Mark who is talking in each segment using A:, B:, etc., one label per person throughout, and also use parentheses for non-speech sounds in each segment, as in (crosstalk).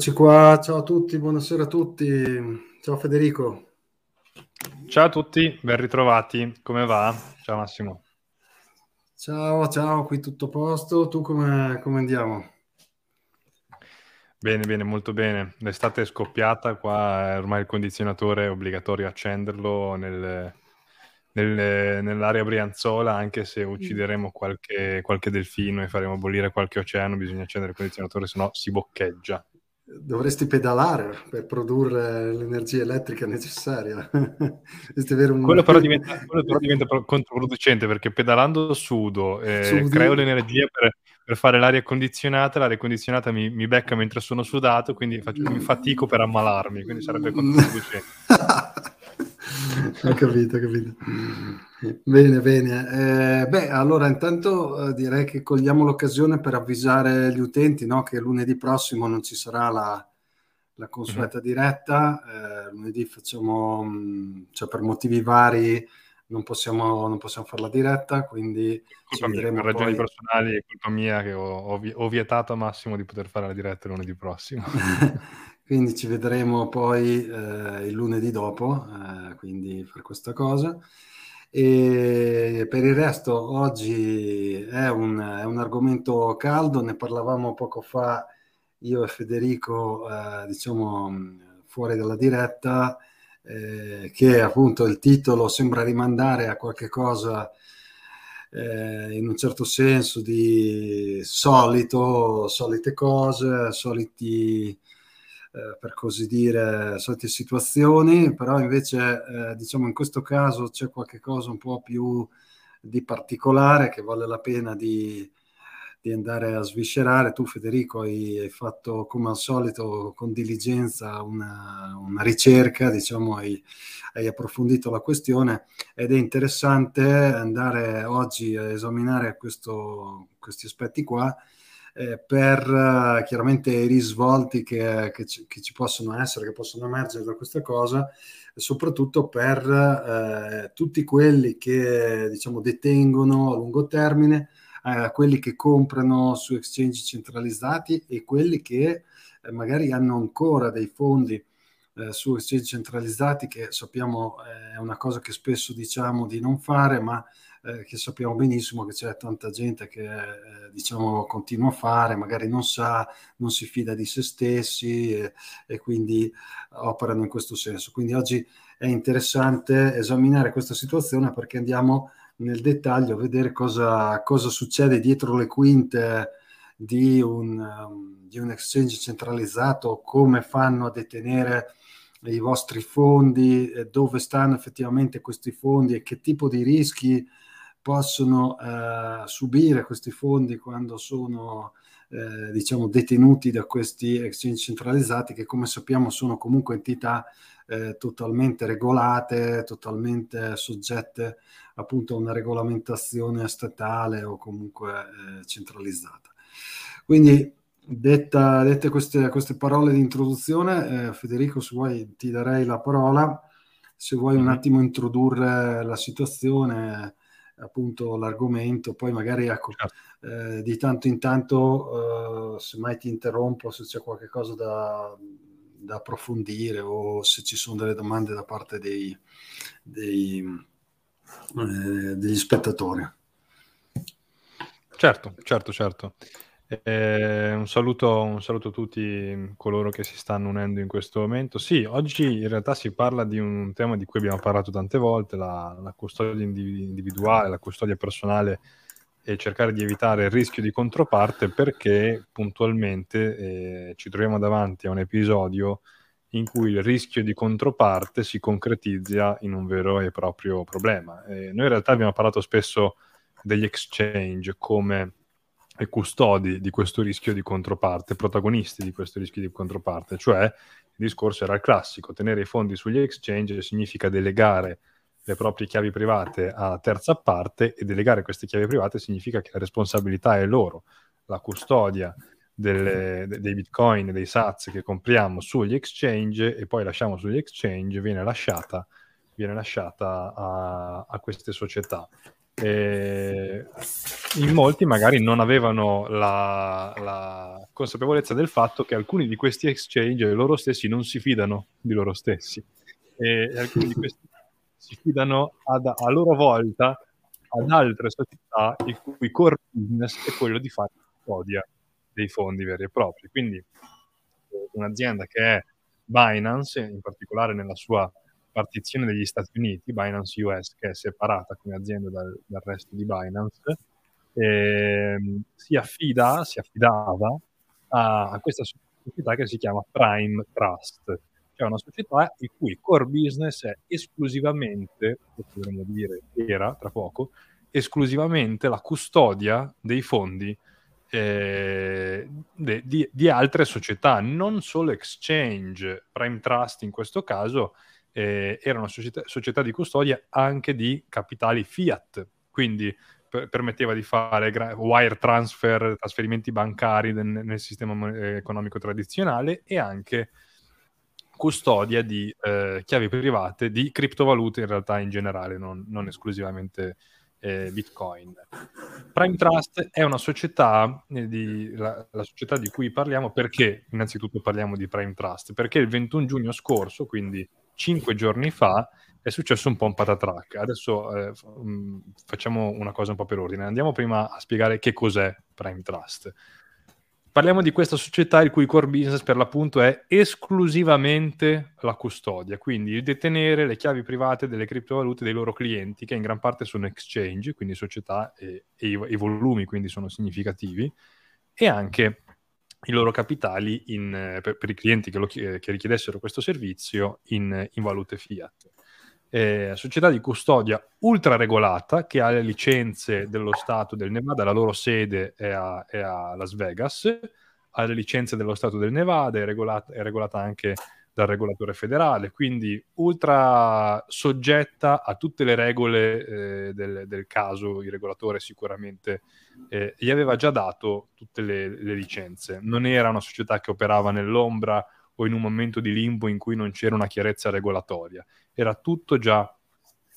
A: Eccoci qua, ciao a tutti, buonasera a tutti. Ciao Federico.
B: Ciao a tutti, ben ritrovati. Come va? Ciao Massimo.
A: Ciao, ciao, qui tutto a posto. Tu come, come andiamo?
B: Bene, bene, molto bene. L'estate è scoppiata, qua ormai il condizionatore è obbligatorio accenderlo nel, nel, nell'area Brianzola, anche se uccideremo qualche, qualche delfino e faremo bollire qualche oceano, bisogna accendere il condizionatore, se no si boccheggia
A: dovresti pedalare per produrre l'energia elettrica necessaria. (laughs) un...
B: quello, però diventa, quello, però diventa, controproducente perché pedalando sudo, eh, creo l'energia per, per, fare l'aria condizionata, l'aria condizionata mi, mi becca mentre sono sudato, quindi faccio, mi fatico per ammalarmi, quindi sarebbe controproducente. (laughs)
A: ho capito, ho capito. Bene, bene. Eh, beh, allora intanto eh, direi che cogliamo l'occasione per avvisare gli utenti no, che lunedì prossimo non ci sarà la, la consueta mm-hmm. diretta. Eh, lunedì facciamo, mh, mm, cioè per motivi vari non possiamo, non possiamo fare la diretta, quindi
B: colpa ci vedremo mia, per ragioni personali è colpa mia che ho, ho, ho vietato a Massimo di poter fare la diretta lunedì prossimo. (laughs)
A: quindi ci vedremo poi eh, il lunedì dopo, eh, quindi per questa cosa. E per il resto oggi è un, è un argomento caldo, ne parlavamo poco fa io e Federico, eh, diciamo fuori dalla diretta, eh, che appunto il titolo sembra rimandare a qualche cosa eh, in un certo senso di solito, solite cose, soliti eh, per così dire, solite situazioni, però invece eh, diciamo in questo caso c'è qualche cosa un po' più di particolare che vale la pena di, di andare a sviscerare. Tu Federico hai, hai, fatto come al solito con diligenza una, una ricerca, diciamo hai, hai, approfondito la questione ed è interessante andare oggi a esaminare questo, questi aspetti qua eh, per uh, chiaramente i risvolti che, che, ci, che, ci, possono essere, che possono emergere da questa cosa, soprattutto per eh, tutti quelli che diciamo detengono a lungo termine, eh, quelli che comprano su exchange centralizzati e quelli che eh, magari hanno ancora dei fondi eh, su exchange centralizzati che sappiamo è una cosa che spesso diciamo di non fare, ma eh, che sappiamo benissimo che c'è tanta gente che eh, diciamo continua a fare, magari non sa, non si fida di se stessi e, e quindi operano in questo senso. Quindi oggi è interessante esaminare questa situazione perché andiamo nel dettaglio a vedere cosa, cosa succede dietro le quinte di un, um, di un exchange centralizzato, come fanno a detenere i vostri fondi, dove stanno effettivamente questi fondi e che tipo di rischi possono eh, subire questi fondi quando sono eh, diciamo detenuti da questi exchange centralizzati che come sappiamo sono comunque entità eh, totalmente regolate, totalmente soggette appunto a una regolamentazione statale o comunque eh, centralizzata. Quindi detta, dette queste, queste, parole di introduzione, eh, Federico se vuoi ti darei la parola, se vuoi un mhm. attimo introdurre la situazione appunto l'argomento, poi magari ecco, certo. eh, di tanto in tanto, eh, se mai ti interrompo, se c'è qualche cosa da, da, approfondire o se ci sono delle domande da parte dei, dei, eh, degli spettatori.
B: Certo, certo, certo. Eh, un, saluto, un, saluto, a tutti coloro che si stanno unendo in questo momento. Sì, oggi in realtà si parla di un tema di cui abbiamo parlato tante volte, la, la custodia individuale, la custodia personale e cercare di evitare il rischio di controparte perché puntualmente eh, ci troviamo davanti a un episodio in cui il rischio di controparte si concretizza in un vero e proprio problema. Eh, noi in realtà abbiamo parlato spesso degli exchange come e custodi di questo rischio di controparte, protagonisti di questo rischio di controparte, cioè il discorso era il classico, tenere i fondi sugli exchange significa delegare le proprie chiavi private a terza parte e delegare queste chiavi private significa che la responsabilità è loro, la custodia delle, dei bitcoin, dei sats che compriamo sugli exchange e poi lasciamo sugli exchange viene lasciata, viene lasciata a, a queste società eh, in molti magari non avevano la, la, consapevolezza del fatto che alcuni di questi exchange loro stessi non si fidano di loro stessi e alcuni di questi si fidano ad, a loro volta ad altre società il cui core business è quello di fare custodia dei fondi veri e propri. Quindi un'azienda che è Binance, in particolare nella sua partizione degli Stati Uniti, Binance US, che è separata come azienda dal, dal resto di Binance, eh, si affida, si affidava a, a, questa società che si chiama Prime Trust, cioè una società il cui core business è esclusivamente, potremmo dire era tra poco, esclusivamente la custodia dei fondi eh, de, di, di, altre società, non solo exchange, Prime Trust in questo caso eh, era una società, società, di custodia anche di capitali fiat, quindi per, permetteva di fare gra- wire transfer, trasferimenti bancari nel, nel sistema eh, economico tradizionale e anche custodia di eh, chiavi private di criptovalute in realtà in generale, non, non esclusivamente eh, Bitcoin. Prime Trust è una società, eh, di, la, la, società di cui parliamo perché, innanzitutto parliamo di Prime Trust, perché il 21 giugno scorso, quindi cinque giorni fa è successo un po' un patatrack. Adesso eh, mm, facciamo una cosa un po' per ordine. Andiamo prima a spiegare che cos'è Prime Trust. Parliamo di questa società il cui core business per l'appunto è esclusivamente la custodia, quindi il detenere le chiavi private delle criptovalute dei loro clienti, che in gran parte sono exchange, quindi società e, e i, i volumi quindi sono significativi, e anche i loro capitali in, eh, per, per, i clienti che, lo, che, richiedessero questo servizio in, in valute fiat. Eh, società di custodia ultra regolata che ha le licenze dello Stato del Nevada, la loro sede è a, è a Las Vegas, ha le licenze dello Stato del Nevada, è regolata, è regolata anche dal regolatore federale, quindi ultra soggetta a tutte le regole eh, del, del, caso, il regolatore sicuramente eh, gli aveva già dato tutte le, le, licenze, non era una società che operava nell'ombra o in un momento di limbo in cui non c'era una chiarezza regolatoria, era tutto già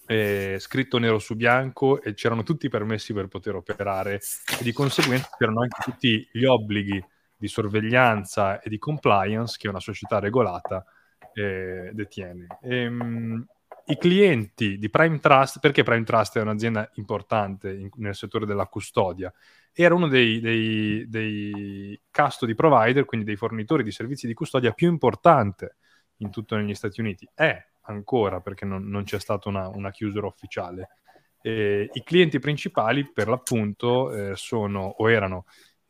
B: eh, scritto nero su bianco e c'erano tutti i permessi per poter operare. E di conseguenza c'erano anche tutti gli obblighi di sorveglianza e di compliance che una società regolata eh, detiene. E, ehm, mh, I clienti di Prime Trust, perché Prime Trust è un'azienda importante in, nel settore della custodia, era uno dei, dei, dei custody provider, quindi dei fornitori di servizi di custodia più importante in tutto negli Stati Uniti. È ancora perché non, non c'è stata una, una chiusura ufficiale. Eh, I clienti principali, per l'appunto, eh, sono o erano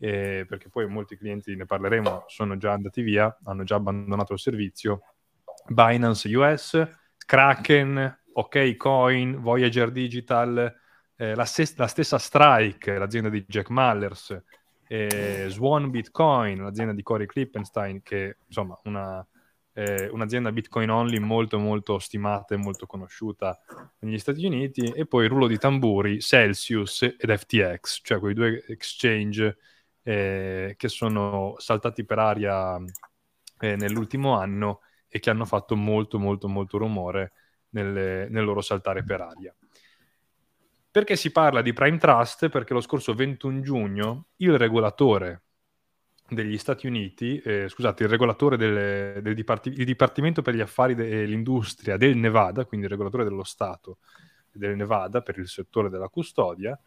B: eh, perché poi molti clienti, ne parleremo, sono già andati via, hanno già abbandonato il servizio. Binance US, Kraken, OK Coin, Voyager Digital, eh, la, ses- la, stessa Strike, l'azienda di Jack Mallers, eh, Swan Bitcoin, l'azienda di Corey Klippenstein, che insomma una, eh, un'azienda Bitcoin only molto molto stimata e molto conosciuta negli Stati Uniti, e poi rullo di tamburi, Celsius ed FTX, cioè quei due exchange eh, che sono saltati per aria eh, nell'ultimo anno e che hanno fatto molto molto molto rumore nel, nel loro saltare per aria. Perché si parla di Prime Trust? Perché lo scorso 21 giugno il regolatore degli Stati Uniti, eh, scusate, il regolatore del, del Diparti- il Dipartimento per gli Affari e l'Industria del Nevada, quindi il regolatore dello Stato del Nevada per il settore della custodia,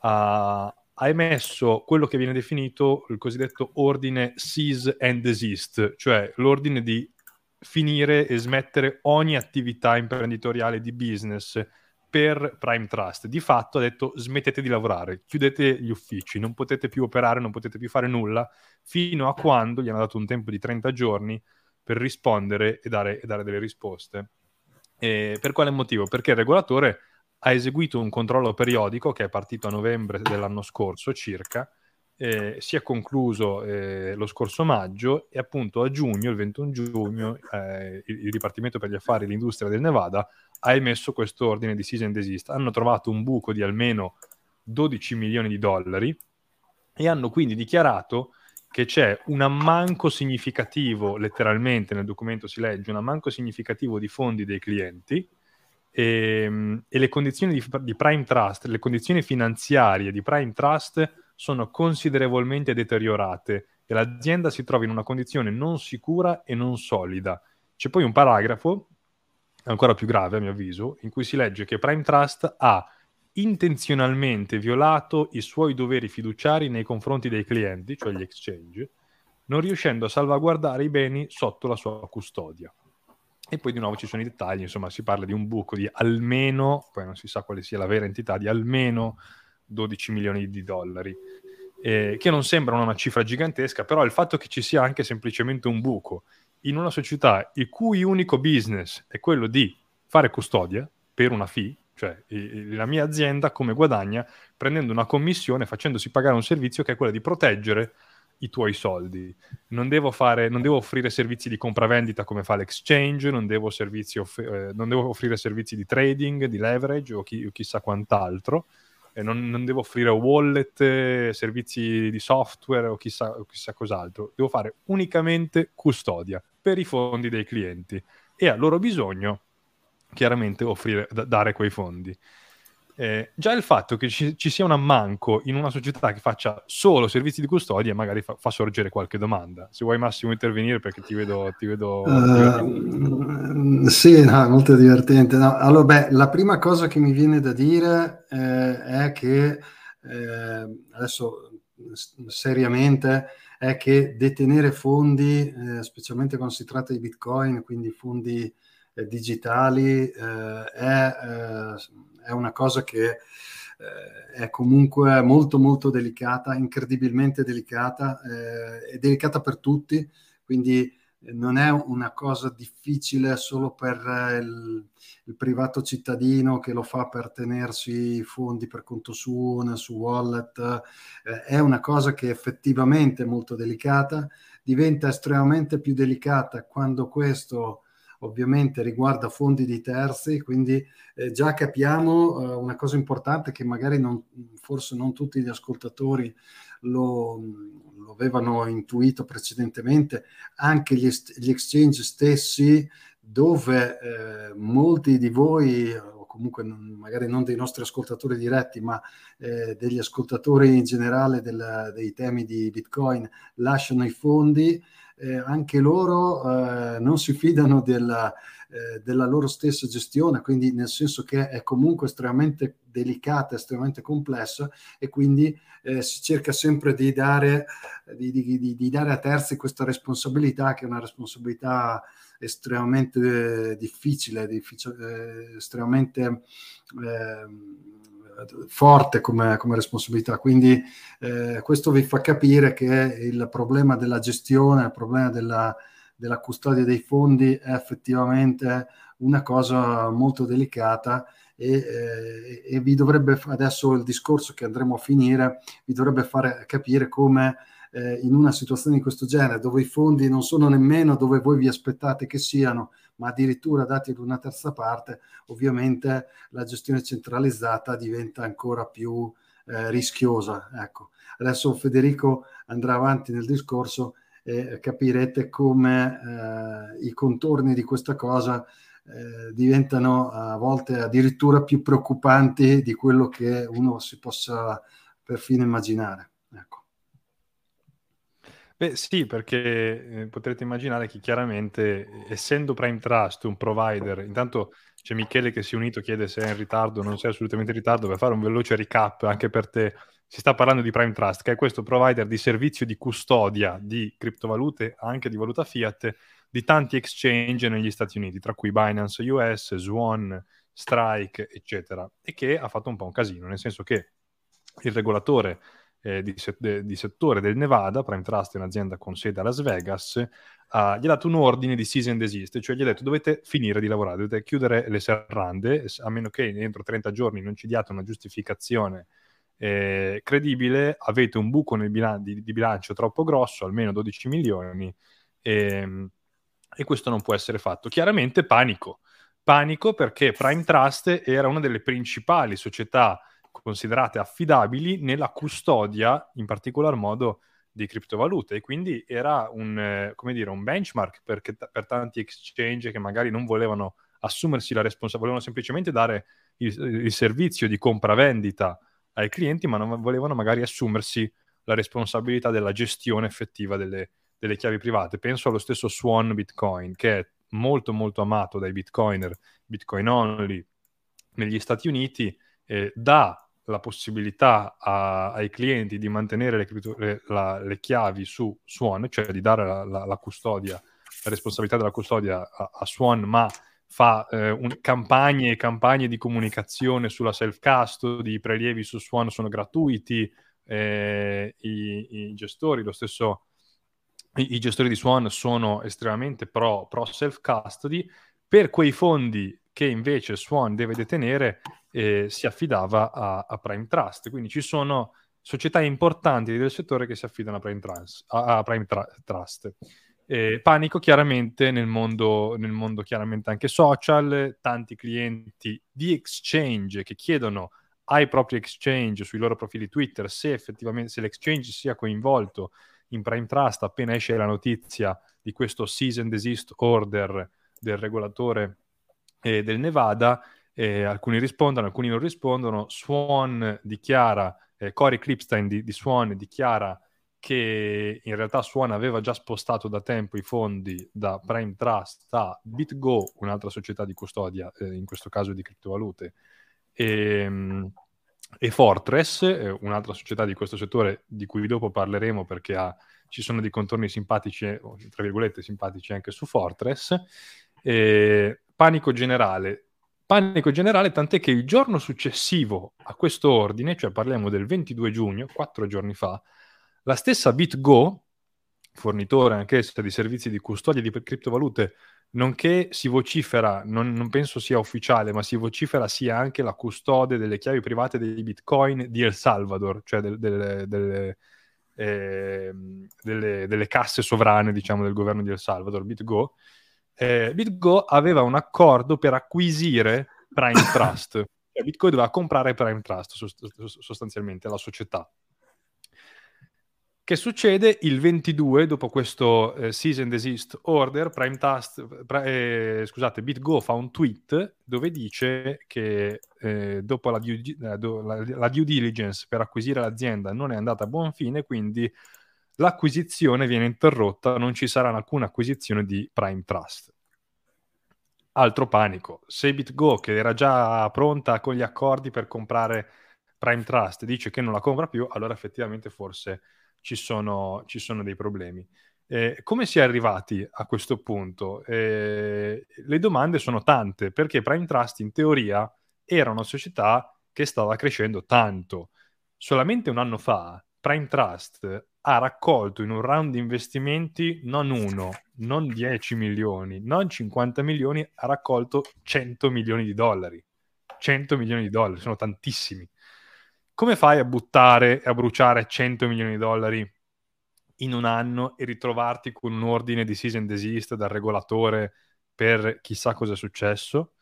B: ha, ha emesso quello che viene definito il cosiddetto ordine cease and desist, cioè l'ordine di finire e smettere ogni attività imprenditoriale di business per Prime Trust. Di fatto ha detto smettete di lavorare, chiudete gli uffici, non potete più operare, non potete più fare nulla, fino a quando gli hanno dato un tempo di 30 giorni per rispondere e dare, e dare delle risposte. E per quale motivo? Perché il regolatore ha eseguito un controllo periodico che è partito a novembre dell'anno scorso circa, eh, si è concluso eh, lo scorso maggio e appunto a giugno, il 21 giugno, eh, il, il, Dipartimento per gli Affari e l'Industria del Nevada ha emesso questo ordine di cease and desist. Hanno trovato un buco di almeno 12 milioni di dollari e hanno quindi dichiarato che c'è un ammanco significativo, letteralmente nel documento si legge, un ammanco significativo di fondi dei clienti e, ehm, e le condizioni di, di, Prime Trust, le condizioni finanziarie di Prime Trust sono considerevolmente deteriorate e l'azienda si trova in una condizione non sicura e non solida. C'è poi un paragrafo, ancora più grave a mio avviso, in cui si legge che Prime Trust ha intenzionalmente violato i suoi doveri fiduciari nei confronti dei clienti, cioè gli exchange, non riuscendo a salvaguardare i beni sotto la sua custodia. E poi di nuovo ci sono i dettagli, insomma si parla di un buco di almeno, poi non si sa quale sia la vera entità, di almeno 12 milioni di dollari, eh, che non sembra una cifra gigantesca, però il fatto che ci sia anche semplicemente un buco in una società il cui unico business è quello di fare custodia per una fee, cioè la mia azienda come guadagna prendendo una commissione, facendosi pagare un servizio che è quello di proteggere i tuoi soldi. Non devo, fare, non devo offrire servizi di compravendita come fa l'exchange, non devo, off- eh, non devo offrire servizi di trading, di leverage o, chi- o chissà quant'altro. Eh, non, non, devo offrire wallet, servizi di software o chissà, o chissà cos'altro. Devo fare unicamente custodia per i fondi dei clienti e a loro bisogno chiaramente offrire, d- dare quei fondi. Eh, già il fatto che ci, ci, sia un ammanco in una società che faccia solo servizi di custodia magari fa, fa sorgere qualche domanda. Se vuoi Massimo intervenire perché ti vedo... Ti vedo
A: uh, sì, no, molto divertente. No, allora, beh, la prima cosa che mi viene da dire eh, è che eh, adesso seriamente è che detenere fondi, eh, specialmente quando si tratta di Bitcoin, quindi fondi eh, digitali, è è una cosa che eh, è comunque molto molto delicata, incredibilmente delicata, eh, è delicata per tutti, quindi non è una cosa difficile solo per il, il, privato cittadino che lo fa per tenersi i fondi per conto suo, su wallet, eh, è una cosa che effettivamente è molto delicata, diventa estremamente più delicata quando questo ovviamente riguarda fondi di terzi, quindi eh, già capiamo eh, una cosa importante che magari non, forse non tutti gli ascoltatori lo, lo avevano intuito precedentemente, anche gli, gli exchange stessi dove eh, molti di voi, o comunque non, magari non dei nostri ascoltatori diretti, ma eh, degli ascoltatori in generale del, dei temi di Bitcoin, lasciano i fondi, eh, anche loro eh, non si fidano della, eh, della, loro stessa gestione, quindi nel senso che è comunque estremamente delicata, estremamente complessa e quindi eh, si cerca sempre di dare, di, di, di dare, a terzi questa responsabilità che è una responsabilità estremamente difficile, difficile eh, estremamente ehm, forte come, come responsabilità. Quindi eh, questo vi fa capire che il problema della gestione, il problema della, della custodia dei fondi è effettivamente una cosa molto delicata e, eh, e, vi dovrebbe adesso il discorso che andremo a finire vi dovrebbe fare capire come eh, in una situazione di questo genere dove i fondi non sono nemmeno dove voi vi aspettate che siano ma addirittura dati ad una terza parte, ovviamente la gestione centralizzata diventa ancora più eh, rischiosa. Ecco. Adesso Federico andrà avanti nel discorso e capirete come eh, i contorni di questa cosa eh, diventano a volte addirittura più preoccupanti di quello che uno si possa perfino immaginare. Ecco.
B: Beh, sì, perché eh, potrete immaginare che chiaramente, essendo Prime Trust un provider, intanto c'è Michele che si è unito, chiede se è in ritardo, non sei assolutamente in ritardo, per fare un veloce recap anche per te, si sta parlando di Prime Trust, che è questo provider di servizio di custodia di criptovalute, anche di valuta fiat, di tanti exchange negli Stati Uniti, tra cui Binance US, Swan, Strike, eccetera, e che ha fatto un po' un casino, nel senso che il regolatore eh, di, se- di, settore del Nevada, Prime Trust è un'azienda con sede a Las Vegas, uh, gli ha dato un ordine di cease and desist, cioè gli ha detto dovete finire di lavorare, dovete chiudere le serrande, a meno che entro 30 giorni non ci diate una giustificazione eh, credibile, avete un buco bilan- di, di, bilancio troppo grosso, almeno 12 milioni, e, ehm, e questo non può essere fatto. Chiaramente panico, panico perché Prime Trust era una delle principali società considerate affidabili nella custodia, in particolar modo, di criptovalute e quindi era un, eh, dire, un benchmark per, per tanti exchange che magari non volevano assumersi la responsabilità, volevano semplicemente dare il, il, servizio di compravendita ai clienti, ma non volevano magari assumersi la responsabilità della gestione effettiva delle, delle chiavi private. Penso allo stesso Swan Bitcoin, che è molto molto amato dai bitcoiner, bitcoin only, negli Stati Uniti, eh, dà la possibilità a, ai clienti di mantenere le, le, la, le, chiavi su Swan, cioè di dare la, la, la custodia, la responsabilità della custodia a, a Swan, ma fa eh, un, campagne e campagne di comunicazione sulla self-custody, i prelievi su Swan sono gratuiti, eh, i, i, gestori, lo stesso, i, i, gestori di Swan sono estremamente pro, pro self-custody, per quei fondi che invece Swan deve detenere eh, si affidava a, a, Prime Trust. Quindi ci sono società importanti del settore che si affidano a Prime, Trans, a, a Prime Tra- Trust. Eh, panico chiaramente nel mondo, nel mondo chiaramente anche social, tanti clienti di exchange che chiedono ai propri exchange sui loro profili Twitter se effettivamente se l'exchange sia coinvolto in Prime Trust appena esce la notizia di questo cease and desist order del regolatore eh, del Nevada, eh, alcuni rispondono, alcuni non rispondono. Swan dichiara, eh, Corey Clipstein di, di, Swan dichiara che in realtà Swan aveva già spostato da tempo i fondi da Prime Trust a BitGo, un'altra società di custodia, eh, in questo caso di criptovalute, e, ehm, e Fortress, eh, un'altra società di questo settore di cui dopo parleremo perché ha, ci sono dei contorni simpatici, tra virgolette simpatici anche su Fortress. E, panico generale. Panico generale, tant'è che il giorno successivo a questo ordine, cioè parliamo del 22 giugno, quattro giorni fa, la stessa BitGo, fornitore anch'essa di servizi di custodia di criptovalute, nonché si vocifera, non, non, penso sia ufficiale, ma si vocifera sia anche la custode delle chiavi private dei bitcoin di El Salvador, cioè del, del, del, eh, delle, delle, casse sovrane, diciamo, del governo di El Salvador, BitGo, eh, BitGo aveva un accordo per acquisire Prime Trust. (laughs) Cioè, Bitcoin doveva comprare Prime Trust sostanzialmente, la società. Che succede il 22, dopo questo eh, cease and desist order, Prime Trust, pre, eh, scusate, BitGo fa un tweet dove dice che eh, dopo la due, la, la due diligence per acquisire l'azienda non è andata a buon fine, quindi l'acquisizione viene interrotta, non ci sarà alcuna acquisizione di Prime Trust. Altro panico. Se BitGo, che era già pronta con gli accordi per comprare Prime Trust, dice che non la compra più, allora effettivamente forse ci sono, ci sono dei problemi. Eh, come si è arrivati a questo punto? Eh, le domande sono tante, perché Prime Trust in teoria era una società che stava crescendo tanto. Solamente un anno fa Prime Trust ha raccolto in un round di investimenti non uno, non 10 milioni, non 50 milioni, ha raccolto 100 milioni di dollari. 100 milioni di dollari, sono tantissimi. Come fai a buttare e a bruciare 100 milioni di dollari in un anno e ritrovarti con un ordine di season desist dal regolatore per chissà cosa è successo?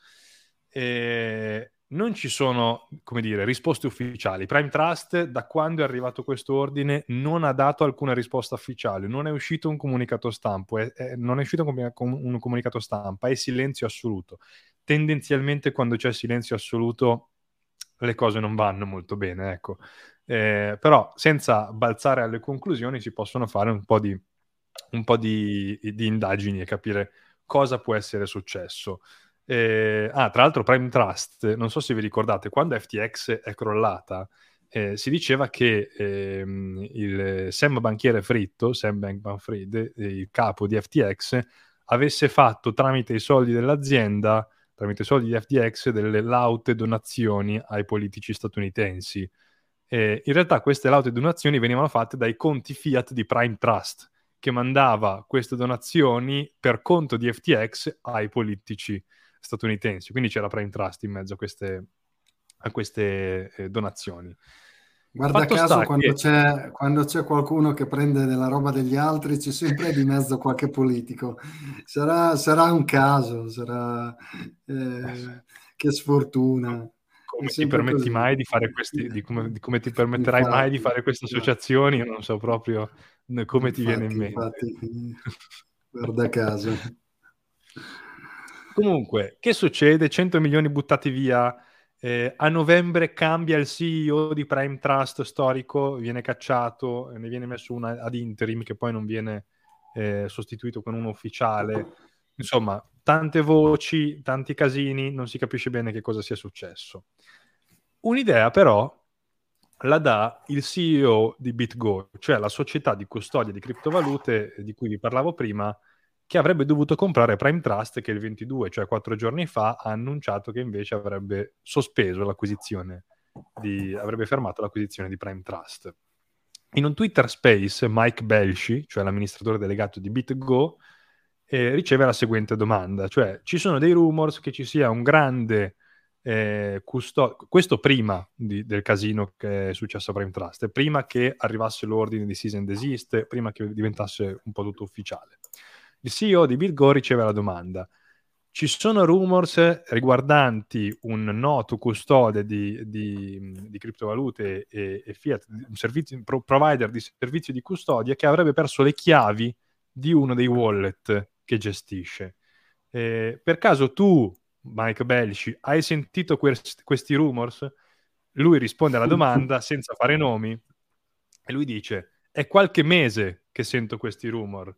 B: E non ci sono, come dire, risposte ufficiali. Prime Trust, da quando è arrivato questo ordine, non ha dato alcuna risposta ufficiale, non è uscito un comunicato stampa, è, è, non è uscito un, un comunicato stampa, è silenzio assoluto. Tendenzialmente quando c'è silenzio assoluto le cose non vanno molto bene, ecco. Eh, però senza balzare alle conclusioni si possono fare un po' di, un po di, di indagini e capire cosa può essere successo. Eh, ah, tra l'altro Prime Trust, non so se vi ricordate, quando FTX è crollata, eh, si diceva che ehm, il Sam Banchiere Fritto, Sam Bankman-Fried, il capo di FTX, avesse fatto tramite i soldi dell'azienda, tramite i soldi di FTX, delle laute donazioni ai politici statunitensi. Eh, in realtà queste laute donazioni venivano fatte dai conti fiat di Prime Trust, che mandava queste donazioni per conto di FTX ai politici statunitensi. Quindi c'era Prime Trust in mezzo a queste, a queste eh, donazioni.
A: Guarda Fatto caso quando, che... c'è, quando, c'è, qualcuno che prende della roba degli altri c'è sempre di mezzo qualche politico. Sarà, sarà un caso, sarà eh, che sfortuna.
B: Come ti permetti così. mai di fare questi, di come, di come ti permetterai infatti, mai di fare queste associazioni? Io non so proprio come ti viene in mente. Infatti,
A: guarda caso. (laughs)
B: Comunque, che succede? 100 milioni buttati via eh, a novembre cambia il CEO di Prime Trust storico, viene cacciato, ne viene messo uno ad interim che poi non viene eh, sostituito con uno ufficiale. Insomma, tante voci, tanti casini, non si capisce bene che cosa sia successo. Un'idea però la dà il CEO di BitGo, cioè la società di custodia di criptovalute di cui vi parlavo prima, che avrebbe dovuto comprare Prime Trust che il 22, cioè quattro giorni fa, ha annunciato che invece avrebbe sospeso l'acquisizione, di, avrebbe fermato l'acquisizione di Prime Trust. In un Twitter Space, Mike Belshi, cioè l'amministratore delegato di BitGo, eh, riceve la seguente domanda, cioè ci sono dei rumors che ci sia un grande eh, custode, questo prima di, del casino che è successo a Prime Trust, prima che arrivasse l'ordine di season desist, prima che diventasse un po' tutto ufficiale. Il CEO di BitGo riceve la domanda. Ci sono rumors riguardanti un noto custode di, di, di criptovalute e, e, fiat, un servizio, pro, provider di servizio di custodia che avrebbe perso le chiavi di uno dei wallet che gestisce. Eh, per caso tu, Mike Belci, hai sentito quest- questi rumors? Lui risponde alla domanda (laughs) senza fare nomi e lui dice: È qualche mese che sento questi rumor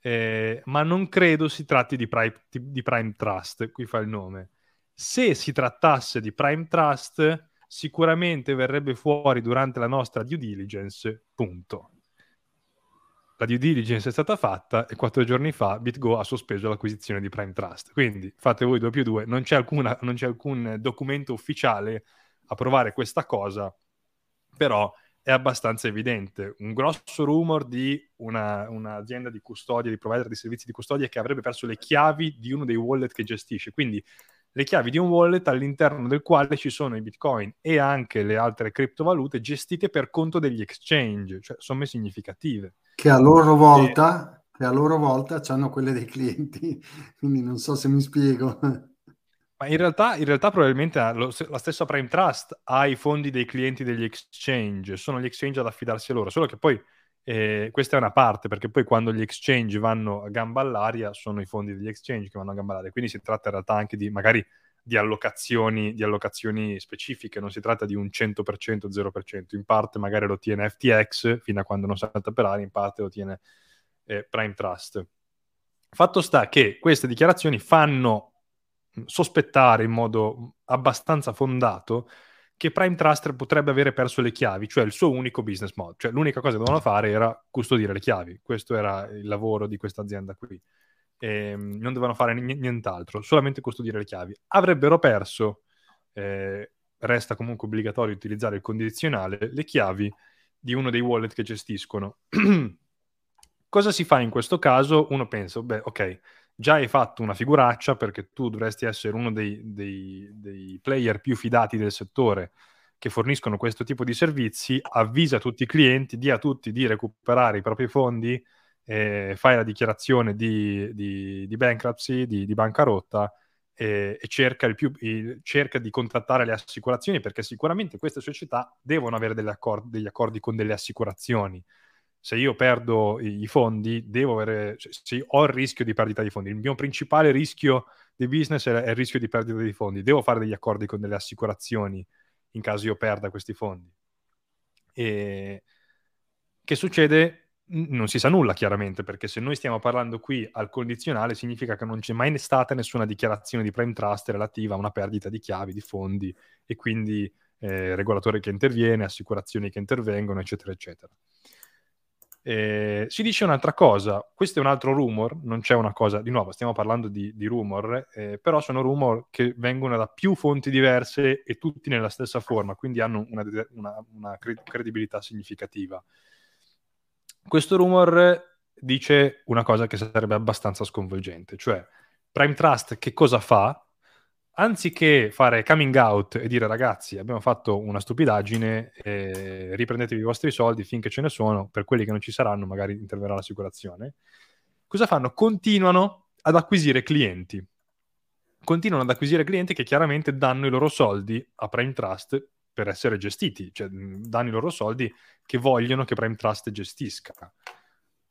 B: eh, ma non credo si tratti di Prime, di Prime Trust, qui fa il nome. Se si trattasse di Prime Trust, sicuramente verrebbe fuori durante la nostra due diligence, punto. La due diligence è stata fatta e quattro giorni fa BitGo ha sospeso l'acquisizione di Prime Trust. Quindi fate voi 2 più 2, non c'è, alcuna, non c'è alcun documento ufficiale a provare questa cosa, però è abbastanza evidente. Un grosso rumor di una, un'azienda di custodia, di provider di servizi di custodia che avrebbe perso le chiavi di uno dei wallet che gestisce. Quindi le chiavi di un wallet all'interno del quale ci sono i bitcoin e anche le altre criptovalute gestite per conto degli exchange, cioè somme significative.
A: Che a loro volta, e... che a loro volta hanno quelle dei clienti. (laughs) Quindi non so se mi spiego.
B: Ma in realtà, in realtà probabilmente lo, la stessa Prime Trust ha i fondi dei clienti degli exchange, sono gli exchange ad affidarsi a loro, solo che poi eh, questa è una parte, perché poi quando gli exchange vanno a gamba all'aria sono i fondi degli exchange che vanno a gamba all'aria, quindi si tratta in realtà anche di magari di allocazioni, di allocazioni specifiche, non si tratta di un 100%, 0%, in parte magari lo tiene FTX fino a quando non salta per aria, in parte lo tiene eh, Prime Trust. Fatto sta che queste dichiarazioni fanno sospettare in modo abbastanza fondato che Prime Trust potrebbe avere perso le chiavi, cioè il suo unico business model. Cioè l'unica cosa che dovevano fare era custodire le chiavi. Questo era il lavoro di questa azienda qui. E, ehm, non dovevano fare n- nient'altro, solamente custodire le chiavi. Avrebbero perso, eh, resta comunque obbligatorio utilizzare il condizionale, le chiavi di uno dei wallet che gestiscono. (clears throat) Cosa si fa in questo caso? Uno pensa, beh, ok, già hai fatto una figuraccia perché tu dovresti essere uno dei, dei, dei, player più fidati del settore che forniscono questo tipo di servizi, avvisa tutti i clienti, di a tutti di recuperare i propri fondi, eh, fai la dichiarazione di, di, di bankruptcy, di, di bancarotta e, e cerca, più, il, cerca, di contattare le assicurazioni perché sicuramente queste società devono avere accordi, degli accordi con delle assicurazioni se io perdo i fondi, devo avere, cioè, se ho il rischio di perdita di fondi, il mio principale rischio di business è il rischio di perdita di fondi, devo fare degli accordi con delle assicurazioni in caso io perda questi fondi. E che succede? Non si sa nulla chiaramente, perché se noi stiamo parlando qui al condizionale significa che non c'è mai stata nessuna dichiarazione di prime trust relativa a una perdita di chiavi, di fondi e quindi eh, regolatore che interviene, assicurazioni che intervengono, eccetera, eccetera. Eh, si dice un'altra cosa, questo è un altro rumor, non c'è una cosa, di nuovo stiamo parlando di, di rumor, eh, però sono rumor che vengono da più fonti diverse e tutti nella stessa forma, quindi hanno una, una, una credibilità significativa. Questo rumor dice una cosa che sarebbe abbastanza sconvolgente, cioè Prime Trust che cosa fa? Anziché fare coming out e dire ragazzi abbiamo fatto una stupidaggine, eh, riprendetevi i vostri soldi finché ce ne sono, per quelli che non ci saranno magari interverrà l'assicurazione, cosa fanno? Continuano ad acquisire clienti. Continuano ad acquisire clienti che chiaramente danno i loro soldi a Prime Trust per essere gestiti, cioè danno i loro soldi che vogliono che Prime Trust gestisca.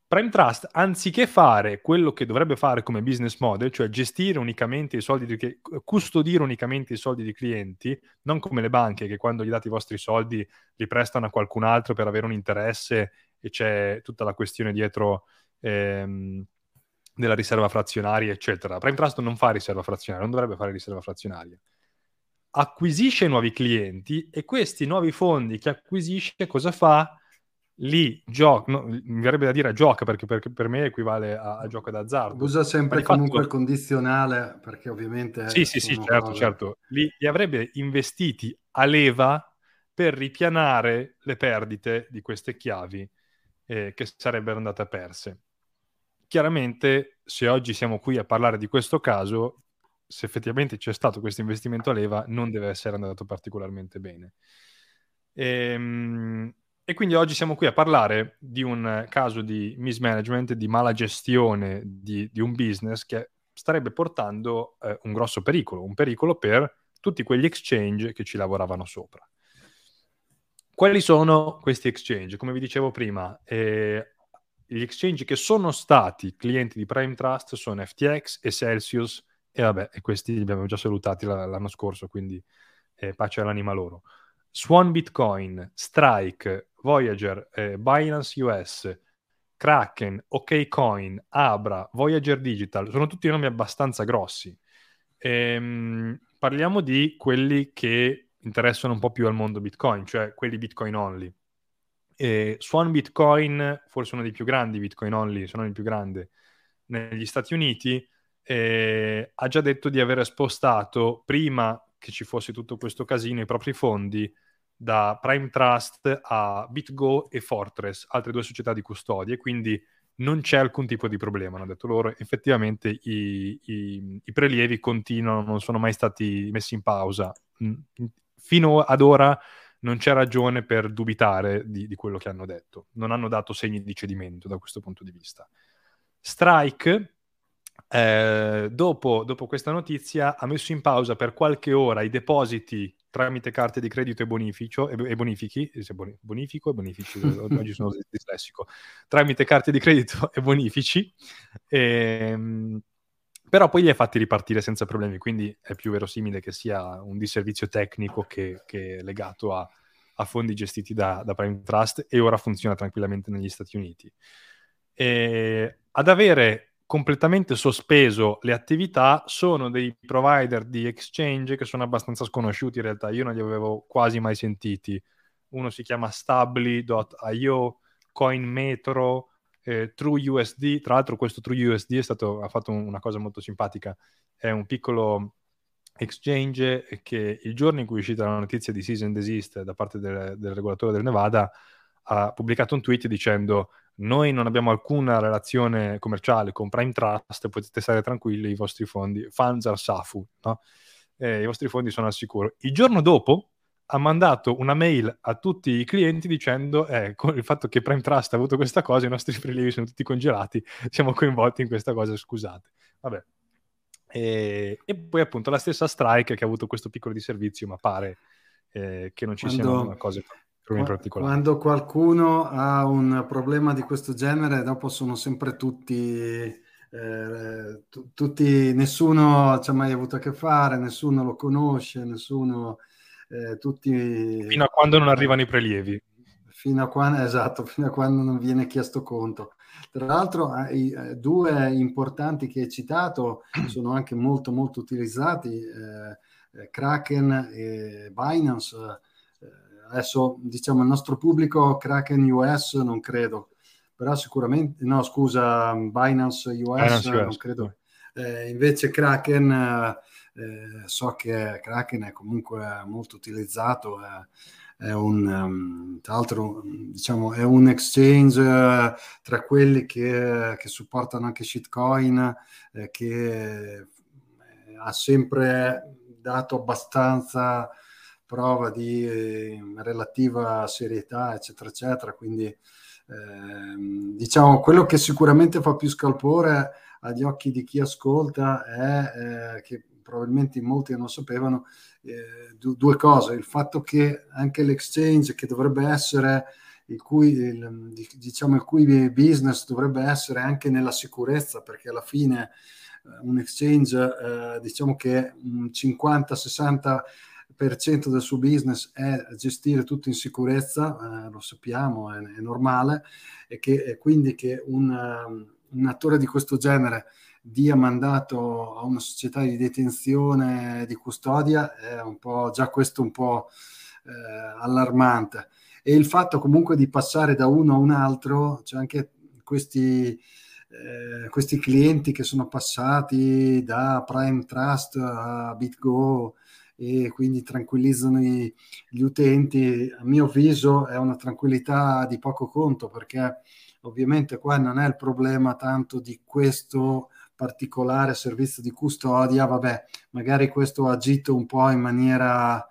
B: Prime Trust, anziché fare quello che dovrebbe fare come business model, cioè gestire unicamente i soldi, di, custodire unicamente i soldi di clienti, non come le banche che quando gli date i vostri soldi li prestano a qualcun altro per avere un interesse e c'è tutta la questione dietro ehm, della riserva frazionaria, eccetera. Prime Trust non fa riserva frazionaria, non dovrebbe fare riserva frazionaria. Acquisisce nuovi clienti e questi nuovi fondi che acquisisce cosa fa? Lì gioca, no, mi verrebbe da dire gioca perché, perché per me equivale a, a, gioco d'azzardo.
A: Usa sempre comunque fatto... il condizionale perché ovviamente...
B: Sì, sì, sì, certo, cose... certo. Li, li, avrebbe investiti a leva per ripianare le perdite di queste chiavi eh, che sarebbero andate perse. Chiaramente, se oggi siamo qui a parlare di questo caso, se effettivamente c'è stato questo investimento a leva, non deve essere andato particolarmente bene. Ehm, e quindi oggi siamo qui a parlare di un caso di mismanagement, di mala gestione di, di un business che starebbe portando eh, un grosso pericolo, un pericolo per tutti quegli exchange che ci lavoravano sopra. Quali sono questi exchange? Come vi dicevo prima, eh, gli exchange che sono stati clienti di Prime Trust sono FTX e Celsius e vabbè, questi li abbiamo già salutati l'anno scorso, quindi eh, pace all'anima loro. Swan Bitcoin, Strike, Voyager, eh, Binance US, Kraken, OKCoin, Abra, Voyager Digital, sono tutti nomi abbastanza grossi. Ehm, parliamo di quelli che interessano un po' più al mondo Bitcoin, cioè quelli Bitcoin only. E Swan Bitcoin, forse uno dei più grandi Bitcoin only, se non il più grande, negli Stati Uniti, eh, ha già detto di aver spostato, prima che ci fosse tutto questo casino, i propri fondi da Prime Trust a BitGo e Fortress, altre due società di custodie, quindi non c'è alcun tipo di problema, hanno detto loro. Effettivamente i, i, i prelievi continuano, non sono mai stati messi in pausa. Mm, fino ad ora non c'è ragione per dubitare di, di, quello che hanno detto. Non hanno dato segni di cedimento da questo punto di vista. Strike, eh, dopo, dopo, questa notizia, ha messo in pausa per qualche ora i depositi tramite carte di credito e, bonificio, e, e bonifichi, bonifico e bonifici, (laughs) oggi sono dislessico, tramite carte di credito (laughs) e bonifici, e, ehm, però poi li ha fatti ripartire senza problemi, quindi è più verosimile che sia un disservizio tecnico che, che legato a, a, fondi gestiti da, da, Prime Trust e ora funziona tranquillamente negli Stati Uniti. E ad avere completamente sospeso le attività sono dei provider di exchange che sono abbastanza sconosciuti in realtà, io non li avevo quasi mai sentiti. Uno si chiama Stably.io, CoinMetro, eh, TrueUSD, tra l'altro questo TrueUSD stato, ha fatto una cosa molto simpatica, è un piccolo exchange che il giorno in cui è uscita la notizia di Season Desist da parte del, del regolatore del Nevada ha pubblicato un tweet dicendo noi non abbiamo alcuna relazione commerciale con Prime Trust, potete stare tranquilli, i vostri fondi, funds are safu, no? eh, i vostri fondi sono al sicuro. Il giorno dopo ha mandato una mail a tutti i clienti dicendo eh, con il fatto che Prime Trust ha avuto questa cosa, i nostri prelievi sono tutti congelati, siamo coinvolti in questa cosa, scusate. Vabbè. E, e poi appunto la stessa Strike che ha avuto questo piccolo di servizio, ma pare eh, che non ci Quando... siano cose in particolare.
A: Quando qualcuno ha un problema di questo genere, dopo sono sempre tutti, eh, t- tutti nessuno ci ha mai avuto a che fare, nessuno lo conosce, nessuno, eh, tutti...
B: Fino a quando non arrivano i prelievi.
A: Fino a quando, esatto, fino a quando non viene chiesto conto. Tra l'altro, eh, i eh, due importanti che hai citato (clears throat) sono anche molto, molto utilizzati, eh, eh, Kraken e Binance adesso diciamo il nostro pubblico Kraken US non credo, però sicuramente, no scusa, Binance US, Binance non US. credo. Eh, invece Kraken, eh, so che Kraken è comunque molto utilizzato, è un, um, tra l'altro diciamo, è un exchange uh, tra quelli che, che, supportano anche shitcoin, eh, che eh, ha sempre dato abbastanza prova di eh, relativa serietà, eccetera, eccetera. Quindi eh, diciamo quello che sicuramente fa più scalpore agli occhi di chi ascolta è eh, che probabilmente molti non sapevano eh, due cose, il fatto che anche l'exchange che dovrebbe essere il cui, il, diciamo, il cui business dovrebbe essere anche nella sicurezza, perché alla fine eh, un exchange, eh, diciamo che un 50-60 del suo business è gestire tutto in sicurezza, eh, lo sappiamo, è, è, normale, e che e quindi che un, um, un, attore di questo genere dia mandato a una società di detenzione di custodia è un po' già questo un po' eh, allarmante. E il fatto comunque di passare da uno a un altro, c'è anche questi, eh, questi clienti che sono passati da Prime Trust a BitGo e quindi tranquillizzano i, gli utenti, a mio avviso è una tranquillità di poco conto perché ovviamente qua non è il problema tanto di questo particolare servizio di custodia, vabbè, magari questo ha agito un po' in maniera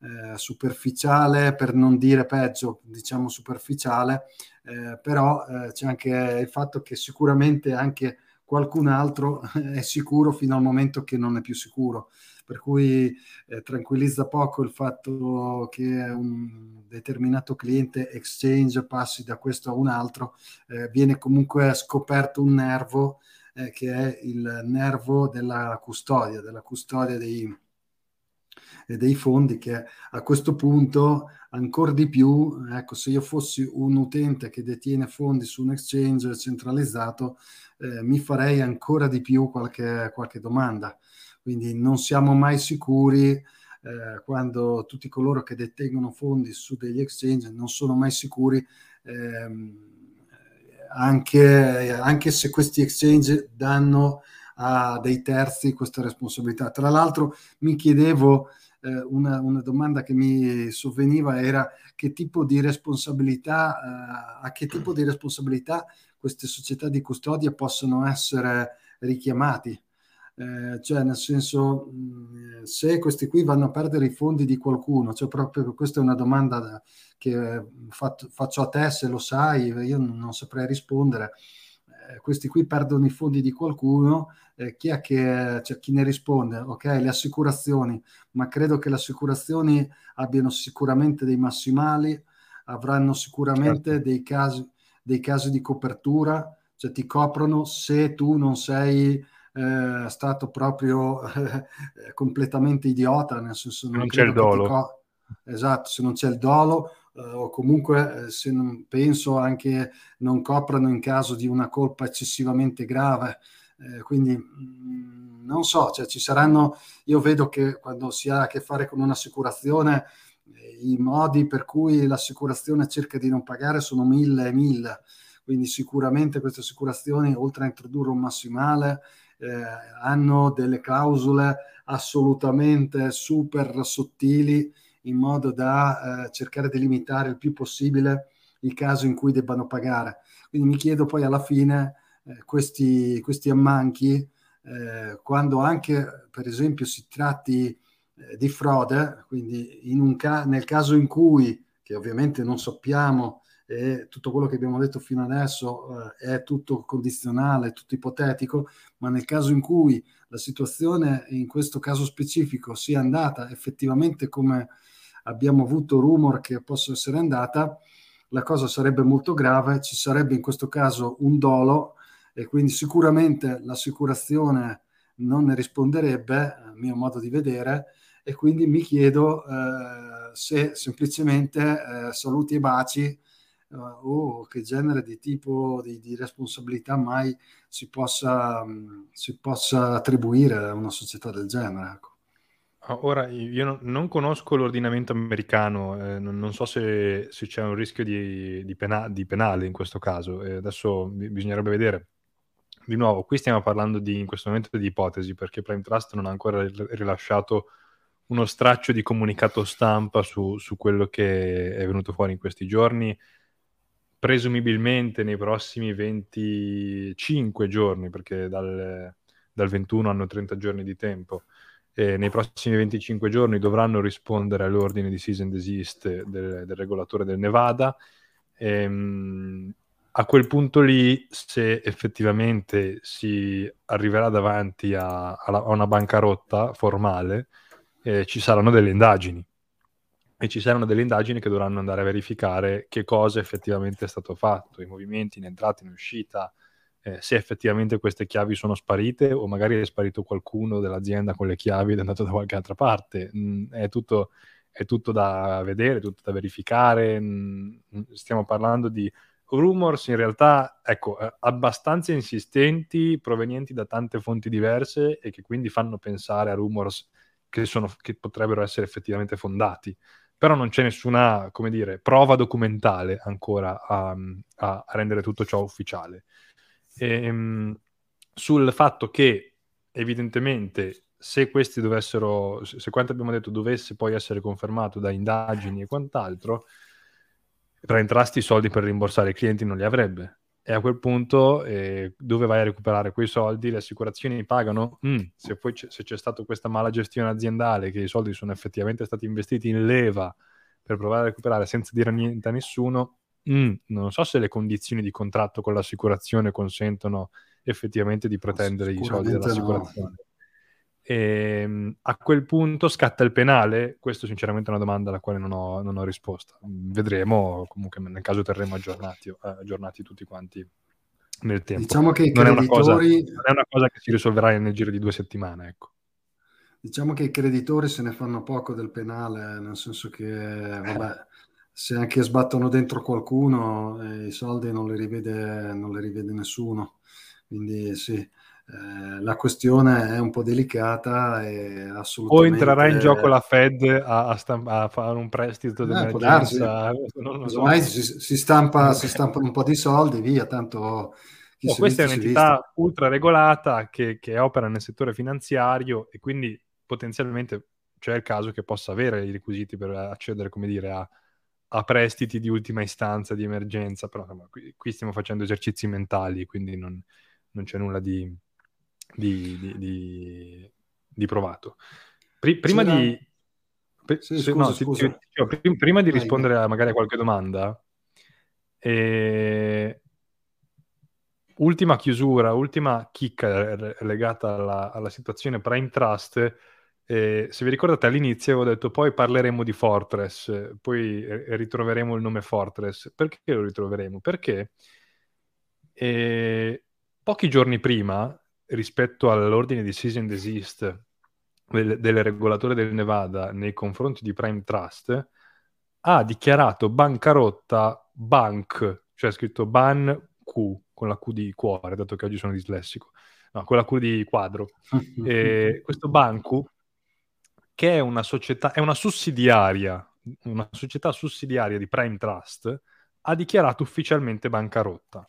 A: eh, superficiale, per non dire peggio, diciamo superficiale, eh, però eh, c'è anche il fatto che sicuramente anche qualcun altro (laughs) è sicuro fino al momento che non è più sicuro. Per cui eh, tranquillizza poco il fatto che un determinato cliente exchange passi da questo a un altro, eh, viene comunque scoperto un nervo eh, che è il nervo della custodia, della custodia dei, dei fondi che a questo punto ancora di più, ecco, se io fossi un utente che detiene fondi su un exchange centralizzato, eh, mi farei ancora di più qualche, qualche domanda. Quindi non siamo mai sicuri eh, quando tutti coloro che detengono fondi su degli exchange non sono mai sicuri ehm, anche, anche se questi exchange danno a dei terzi questa responsabilità. Tra l'altro mi chiedevo eh, una, una, domanda che mi sovveniva era che tipo di responsabilità, eh, a che tipo di responsabilità queste società di custodia possono essere richiamati eh, cioè nel senso mm, se questi qui vanno a perdere i fondi di qualcuno, cioè proprio questa è una domanda da, che fatto, faccio a te se lo sai, io non, non saprei rispondere. Eh, questi qui perdono i fondi di qualcuno, eh, chi è che cioè, chi ne risponde? Ok, le assicurazioni, ma credo che le assicurazioni abbiano sicuramente dei massimali, avranno sicuramente certo. dei, casi, dei casi di copertura, cioè ti coprono se tu non sei eh, stato proprio eh, completamente idiota, nel senso
B: non, non c'è il dolo. Co-
A: esatto, se non c'è il dolo eh, o comunque eh, se non penso anche non coprano in caso di una colpa eccessivamente grave. Eh, quindi mm, non so, cioè, ci saranno, io vedo che quando si ha a che fare con un'assicurazione eh, i modi per cui l'assicurazione cerca di non pagare sono mille e mille, quindi sicuramente queste assicurazioni, oltre a introdurre un massimale, eh, hanno delle clausole assolutamente super sottili in modo da eh, cercare di limitare il più possibile il caso in cui debbano pagare. Quindi mi chiedo poi alla fine eh, questi, questi ammanchi, eh, quando anche per esempio si tratti eh, di frode, quindi ca- nel caso in cui, che ovviamente non sappiamo, e tutto quello che abbiamo detto fino adesso eh, è tutto condizionale, tutto ipotetico, ma nel caso in cui la situazione in questo caso specifico sia andata effettivamente come abbiamo avuto rumor che possa essere andata, la cosa sarebbe molto grave, ci sarebbe in questo caso un dolo e quindi sicuramente l'assicurazione non ne risponderebbe, a mio modo di vedere, e quindi mi chiedo eh, se semplicemente eh, saluti e baci uh, o che genere di tipo di, di responsabilità mai si possa, um, si possa, attribuire a una società del genere. Ecco.
B: Ah, ora, io non, conosco l'ordinamento americano, eh, non, so se, se, c'è un rischio di, di, pena, di, penale in questo caso, eh, adesso bisognerebbe vedere. Di nuovo, qui stiamo parlando di, in questo momento di ipotesi, perché Prime Trust non ha ancora rilasciato uno straccio di comunicato stampa su, su quello che è venuto fuori in questi giorni, presumibilmente nei prossimi 25 giorni, perché dal, dal 21 hanno 30 giorni di tempo eh, nei prossimi 25 giorni dovranno rispondere all'ordine di season desist del, del regolatore del Nevada. Ehm, a quel punto lì, se effettivamente si arriverà davanti a, a, una bancarotta formale, eh, ci saranno delle indagini. E ci saranno delle indagini che dovranno andare a verificare che cosa effettivamente è stato fatto, i movimenti in entrata, in uscita, eh, se effettivamente queste chiavi sono sparite o magari è sparito qualcuno dell'azienda con le chiavi ed è andato da qualche altra parte. Mm, è, tutto, è, tutto, da vedere, tutto da verificare. Mm, stiamo parlando di rumors in realtà, ecco, eh, abbastanza insistenti, provenienti da tante fonti diverse e che quindi fanno pensare a rumors che, sono, che potrebbero essere effettivamente fondati. Però non c'è nessuna, dire, prova documentale ancora a, a, rendere tutto ciò ufficiale. Ehm, sul fatto che evidentemente se questi dovessero, se quanto abbiamo detto dovesse poi essere confermato da indagini e quant'altro, tra entrasti i soldi per rimborsare i clienti non li avrebbe. E a quel punto eh, dove vai a recuperare quei soldi? Le assicurazioni pagano? Mm, se poi c- se c'è stata questa mala gestione aziendale, che i soldi sono effettivamente stati investiti in leva per provare a recuperare senza dire niente a nessuno, Mm, non so se le condizioni di contratto con l'assicurazione consentono effettivamente di pretendere i soldi dell'assicurazione. No. E, ehm, a quel punto scatta il penale? Questo sinceramente è una domanda alla quale non ho, non ho risposta. Vedremo, comunque nel caso terremo aggiornati, aggiornati tutti quanti nel tempo.
A: Diciamo che i creditori... non, è cosa,
B: non è una cosa che si risolverà nel giro di due settimane, ecco.
A: Diciamo che i creditori se ne fanno poco del penale, nel senso che, vabbè, se anche sbattono dentro qualcuno, eh, i soldi non li, rivede, non li rivede nessuno. Quindi sì, eh, la questione è un po' delicata e assolutamente...
B: O entrerà in gioco la Fed a, a, stamp- a fare un prestito eh, d'emergenza?
A: Non so. si, si, stampa, (laughs) si stampano un po' di soldi, via, tanto...
B: Oh, questa è un'entità ultra regolata che, che opera nel settore finanziario e quindi potenzialmente c'è il caso che possa avere i requisiti per accedere, come dire, a a prestiti di ultima istanza, di emergenza, però insomma, qui, qui, stiamo facendo esercizi mentali, quindi non, non c'è nulla di, di, di, di provato. Pri, prima C'era... di... Pri, sì, scusa, no, scusa. Ti, ti, ti, prima di rispondere a, magari a qualche domanda, eh, ultima chiusura, ultima chicca legata alla, alla situazione Prime Trust e se vi ricordate all'inizio avevo detto poi parleremo di Fortress, poi ritroveremo il nome Fortress. Perché lo ritroveremo? Perché eh, pochi giorni prima, rispetto all'ordine di season desist del, del regolatore del Nevada nei confronti di Prime Trust, ha dichiarato bancarotta Bank, cioè scritto Ban Q, con la Q di cuore, dato che oggi sono dislessico, no, con la Q di quadro. (laughs) e questo Banco che è una società, è una sussidiaria, una società sussidiaria di Prime Trust, ha dichiarato ufficialmente bancarotta.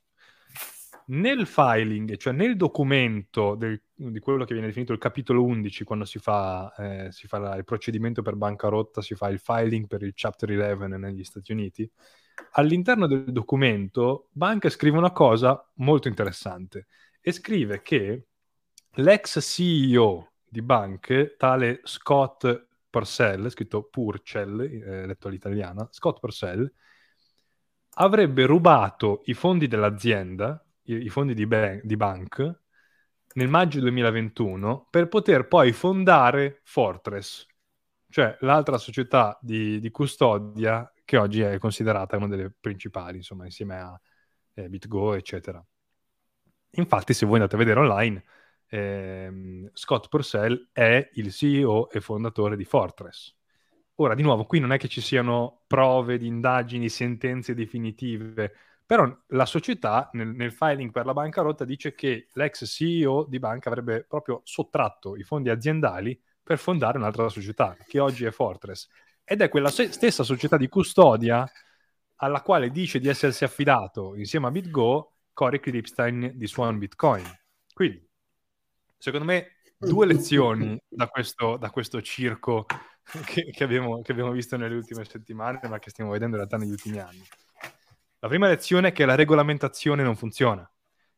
B: Nel filing, cioè nel documento del, di quello che viene definito il capitolo 11, quando si fa, eh, si fa il procedimento per bancarotta, si fa il filing per il Chapter 11 negli Stati Uniti, all'interno del documento Banca scrive una cosa molto interessante e scrive che l'ex CEO di banche, tale Scott Purcell, scritto Purcell, eh, letto all'italiana, Scott Purcell, avrebbe rubato i fondi dell'azienda, i, fondi di, ban- di bank, nel maggio 2021 per poter poi fondare Fortress, cioè l'altra società di, di, custodia che oggi è considerata una delle principali, insomma, insieme a eh, BitGo, eccetera. Infatti, se voi andate a vedere online, ehm, Scott Purcell è il CEO e fondatore di Fortress. Ora, di nuovo, qui non è che ci siano prove di indagini, sentenze definitive, però la società nel, nel filing per la bancarotta dice che l'ex CEO di banca avrebbe proprio sottratto i fondi aziendali per fondare un'altra società, che oggi è Fortress. Ed è quella stessa società di custodia alla quale dice di essersi affidato insieme a BitGo Corey Kripstein di Swan Bitcoin. Quindi, secondo me, due (laughs) lezioni da questo, da questo circo (laughs) che, che, abbiamo, che, abbiamo, visto nelle ultime settimane, ma che stiamo vedendo in realtà negli ultimi anni. La prima lezione è che la regolamentazione non funziona.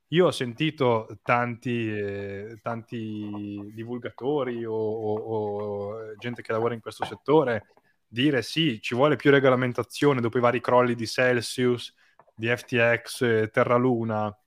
B: Io ho sentito tanti, eh, tanti divulgatori o, o, o, gente che lavora in questo settore dire sì, ci vuole più regolamentazione dopo i vari crolli di Celsius, di FTX, eh, Terraluna.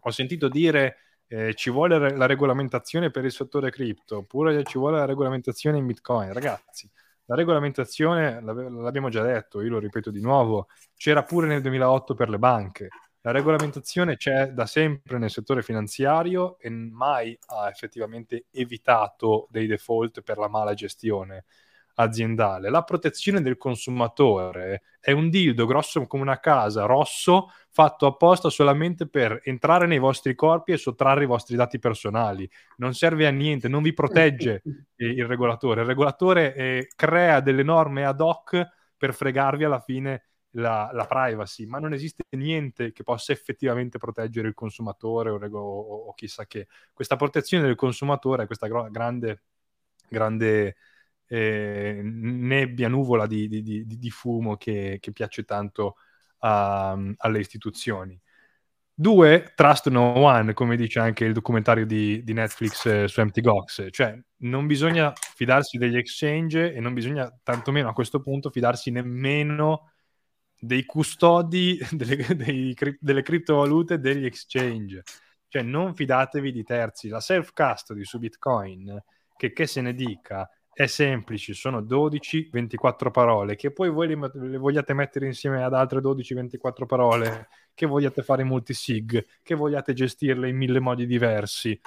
B: Ho sentito dire eh, ci vuole la regolamentazione per il settore cripto, oppure ci vuole la regolamentazione in Bitcoin. Ragazzi, la regolamentazione, l'abbiamo già detto, io lo ripeto di nuovo, c'era pure nel 2008 per le banche. La regolamentazione c'è da sempre nel settore finanziario e mai ha effettivamente evitato dei default per la mala gestione aziendale. La protezione del consumatore è un dildo grosso come una casa, rosso, fatto apposta solamente per entrare nei vostri corpi e sottrarre i vostri dati personali. Non serve a niente, non vi protegge (laughs) il regolatore. Il regolatore eh, crea delle norme ad hoc per fregarvi alla fine la, la, privacy, ma non esiste niente che possa effettivamente proteggere il consumatore o, o, o chissà che. Questa protezione del consumatore, questa gro- grande, grande eh, nebbia, nuvola di, di, di, di fumo che, che, piace tanto a, alle istituzioni. Due, trust no one, come dice anche il documentario di, Netflix eh, su Empty Gox, cioè non bisogna fidarsi degli exchange e non bisogna tantomeno a questo punto fidarsi nemmeno dei custodi (laughs) delle, dei, delle criptovalute degli exchange. Cioè non fidatevi di terzi. La self-custody su Bitcoin, che, che se ne dica, è semplice, sono 12-24 parole, che poi voi le, le, vogliate mettere insieme ad altre 12-24 parole, che vogliate fare multisig, che vogliate gestirle in mille modi diversi.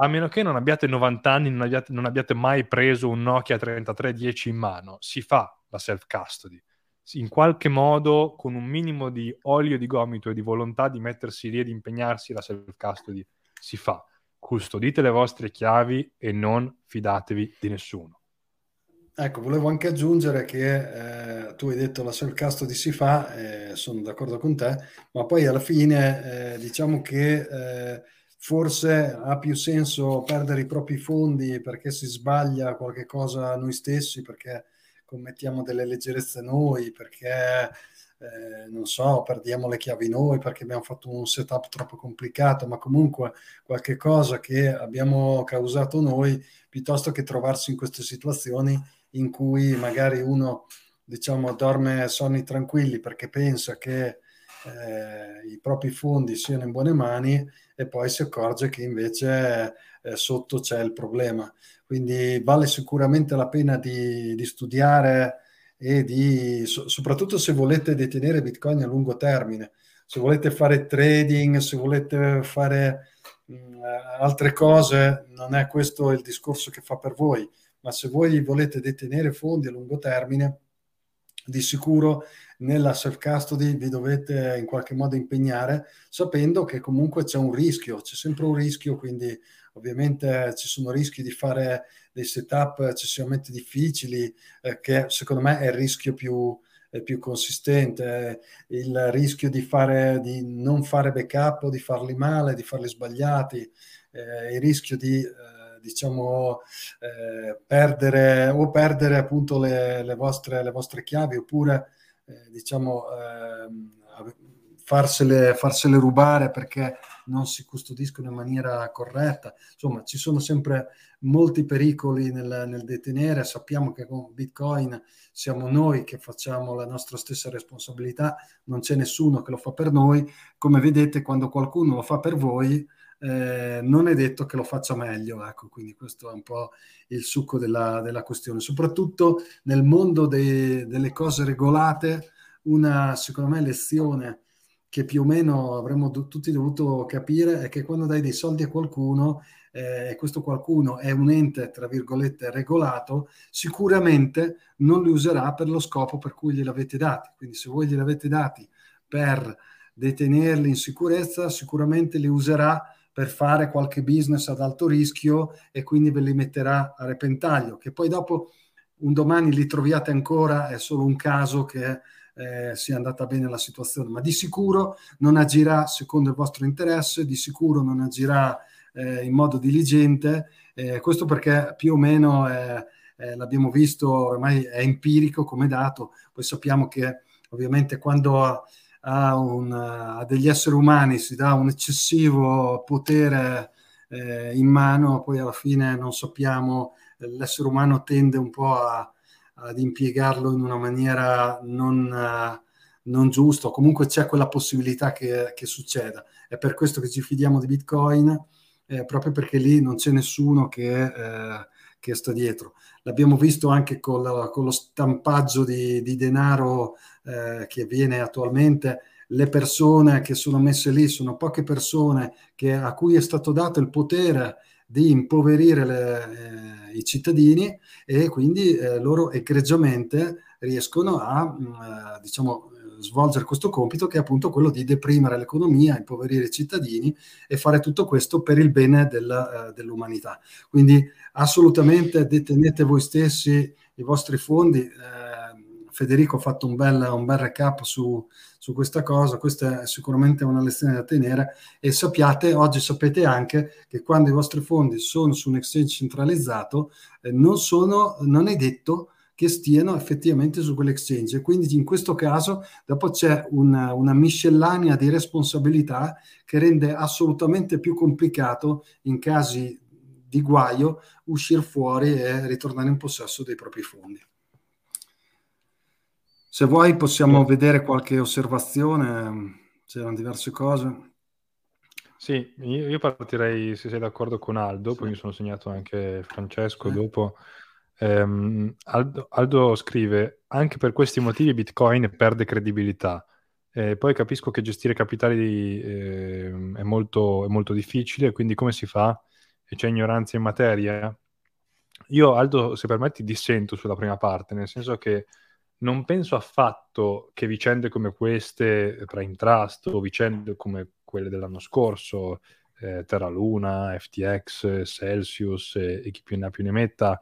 B: A meno che non abbiate 90 anni, non abbiate, non abbiate mai preso un Nokia 3310 in mano, si fa la self-custody. In qualche modo, con un minimo di olio di gomito e di volontà di mettersi lì ed impegnarsi, la self-custody si fa custodite le vostre chiavi e non fidatevi di nessuno.
A: Ecco, volevo anche aggiungere che eh, tu hai detto la self custody si fa, eh, sono d'accordo con te, ma poi alla fine eh, diciamo che eh, forse ha più senso perdere i propri fondi perché si sbaglia qualche cosa noi stessi, perché commettiamo delle leggerezze noi, perché eh, non so, perdiamo le chiavi noi perché abbiamo fatto un setup troppo complicato, ma comunque qualche cosa che abbiamo causato noi, piuttosto che trovarsi in queste situazioni in cui magari uno, diciamo, dorme sonni tranquilli perché pensa che eh, i propri fondi siano in buone mani e poi si accorge che invece eh, sotto c'è il problema. Quindi vale sicuramente la pena di, di studiare e di, so, soprattutto se volete detenere Bitcoin a lungo termine, se volete fare trading, se volete fare mh, mm, altre cose, non è questo il discorso che fa per voi, ma se voi volete detenere fondi a lungo termine, di sicuro nella self custody vi dovete in qualche modo impegnare sapendo che comunque c'è un rischio, c'è sempre un rischio, quindi ovviamente ci sono rischi di fare dei setup eccessivamente difficili, eh, che secondo me è il rischio più, eh, più consistente, il rischio di, fare, di non fare backup di farli male, di farli sbagliati, eh, il rischio di eh, diciamo eh, perdere o perdere appunto le, le, vostre, le vostre chiavi oppure eh, diciamo ehm, farsele, farsele rubare perché non si custodiscono in maniera corretta. Insomma, ci sono sempre molti pericoli nel, nel, detenere. Sappiamo che con Bitcoin siamo noi che facciamo la nostra stessa responsabilità, non c'è nessuno che lo fa per noi. Come vedete, quando qualcuno lo fa per voi, eh, non è detto che lo faccia meglio. Ecco, quindi questo è un po' il succo della, della questione. Soprattutto nel mondo dei, delle cose regolate, una, secondo me, lezione che più o meno avremmo do- tutti dovuto capire è che quando dai dei soldi a qualcuno eh, e questo qualcuno è un ente, tra virgolette, regolato, sicuramente non li userà per lo scopo per cui gliel'avete dati. Quindi se voi gliel'avete dati per detenerli in sicurezza, sicuramente li userà per fare qualche business ad alto rischio e quindi ve li metterà a repentaglio, che poi dopo un domani li troviate ancora, è solo un caso che eh, sia andata bene la situazione, ma di sicuro non agirà secondo il vostro interesse, di sicuro non agirà eh, in modo diligente, eh, questo perché più o meno l'abbiamo visto, ormai è empirico come dato, poi sappiamo che ovviamente quando a, un, a, degli esseri umani si dà un eccessivo potere eh, in mano, poi alla fine non sappiamo, l'essere umano tende un po' a, ad impiegarlo in una maniera non, uh, non giusta, comunque c'è quella possibilità che, che, succeda. È per questo che ci fidiamo di Bitcoin, eh, proprio perché lì non c'è nessuno che, eh, che sta dietro. L'abbiamo visto anche con, la, con lo stampaggio di, di denaro eh, che avviene attualmente, le persone che sono messe lì sono poche persone che, a cui è stato dato il potere di impoverire le, eh, i cittadini e quindi eh, loro egregiamente riescono a mh, mm, eh, diciamo, svolgere questo compito che è appunto quello di deprimere l'economia, impoverire i cittadini e fare tutto questo per il bene del, uh, dell'umanità. Quindi assolutamente detenete voi stessi i vostri fondi. Eh, Federico ha fatto un bel, un bel recap su, su, questa cosa, questa è sicuramente una lezione da tenere e sappiate, oggi sapete anche che quando i vostri fondi sono su un exchange centralizzato eh, non, sono, non è detto che stiano effettivamente su quell'exchange. Quindi in questo caso dopo c'è una, una, miscellanea di responsabilità che rende assolutamente più complicato in casi di guaio uscire fuori e ritornare in possesso dei propri fondi. Se vuoi possiamo vedere qualche osservazione, c'erano diverse cose.
B: Sì, io, io partirei, se sei d'accordo con Aldo, sì. poi mi sono segnato anche Francesco sì. dopo. Um, Aldo, Aldo, scrive, anche per questi motivi Bitcoin perde credibilità. Eh, poi capisco che gestire capitali eh, è, molto, è molto difficile, quindi come si fa? E c'è ignoranza in materia? Io, Aldo, se permetti, dissento sulla prima parte, nel senso che non penso affatto che vicende come queste, Prime Trust o vicende come quelle dell'anno scorso, eh, Terra Luna, FTX, Celsius eh, e chi più ne ha più ne metta,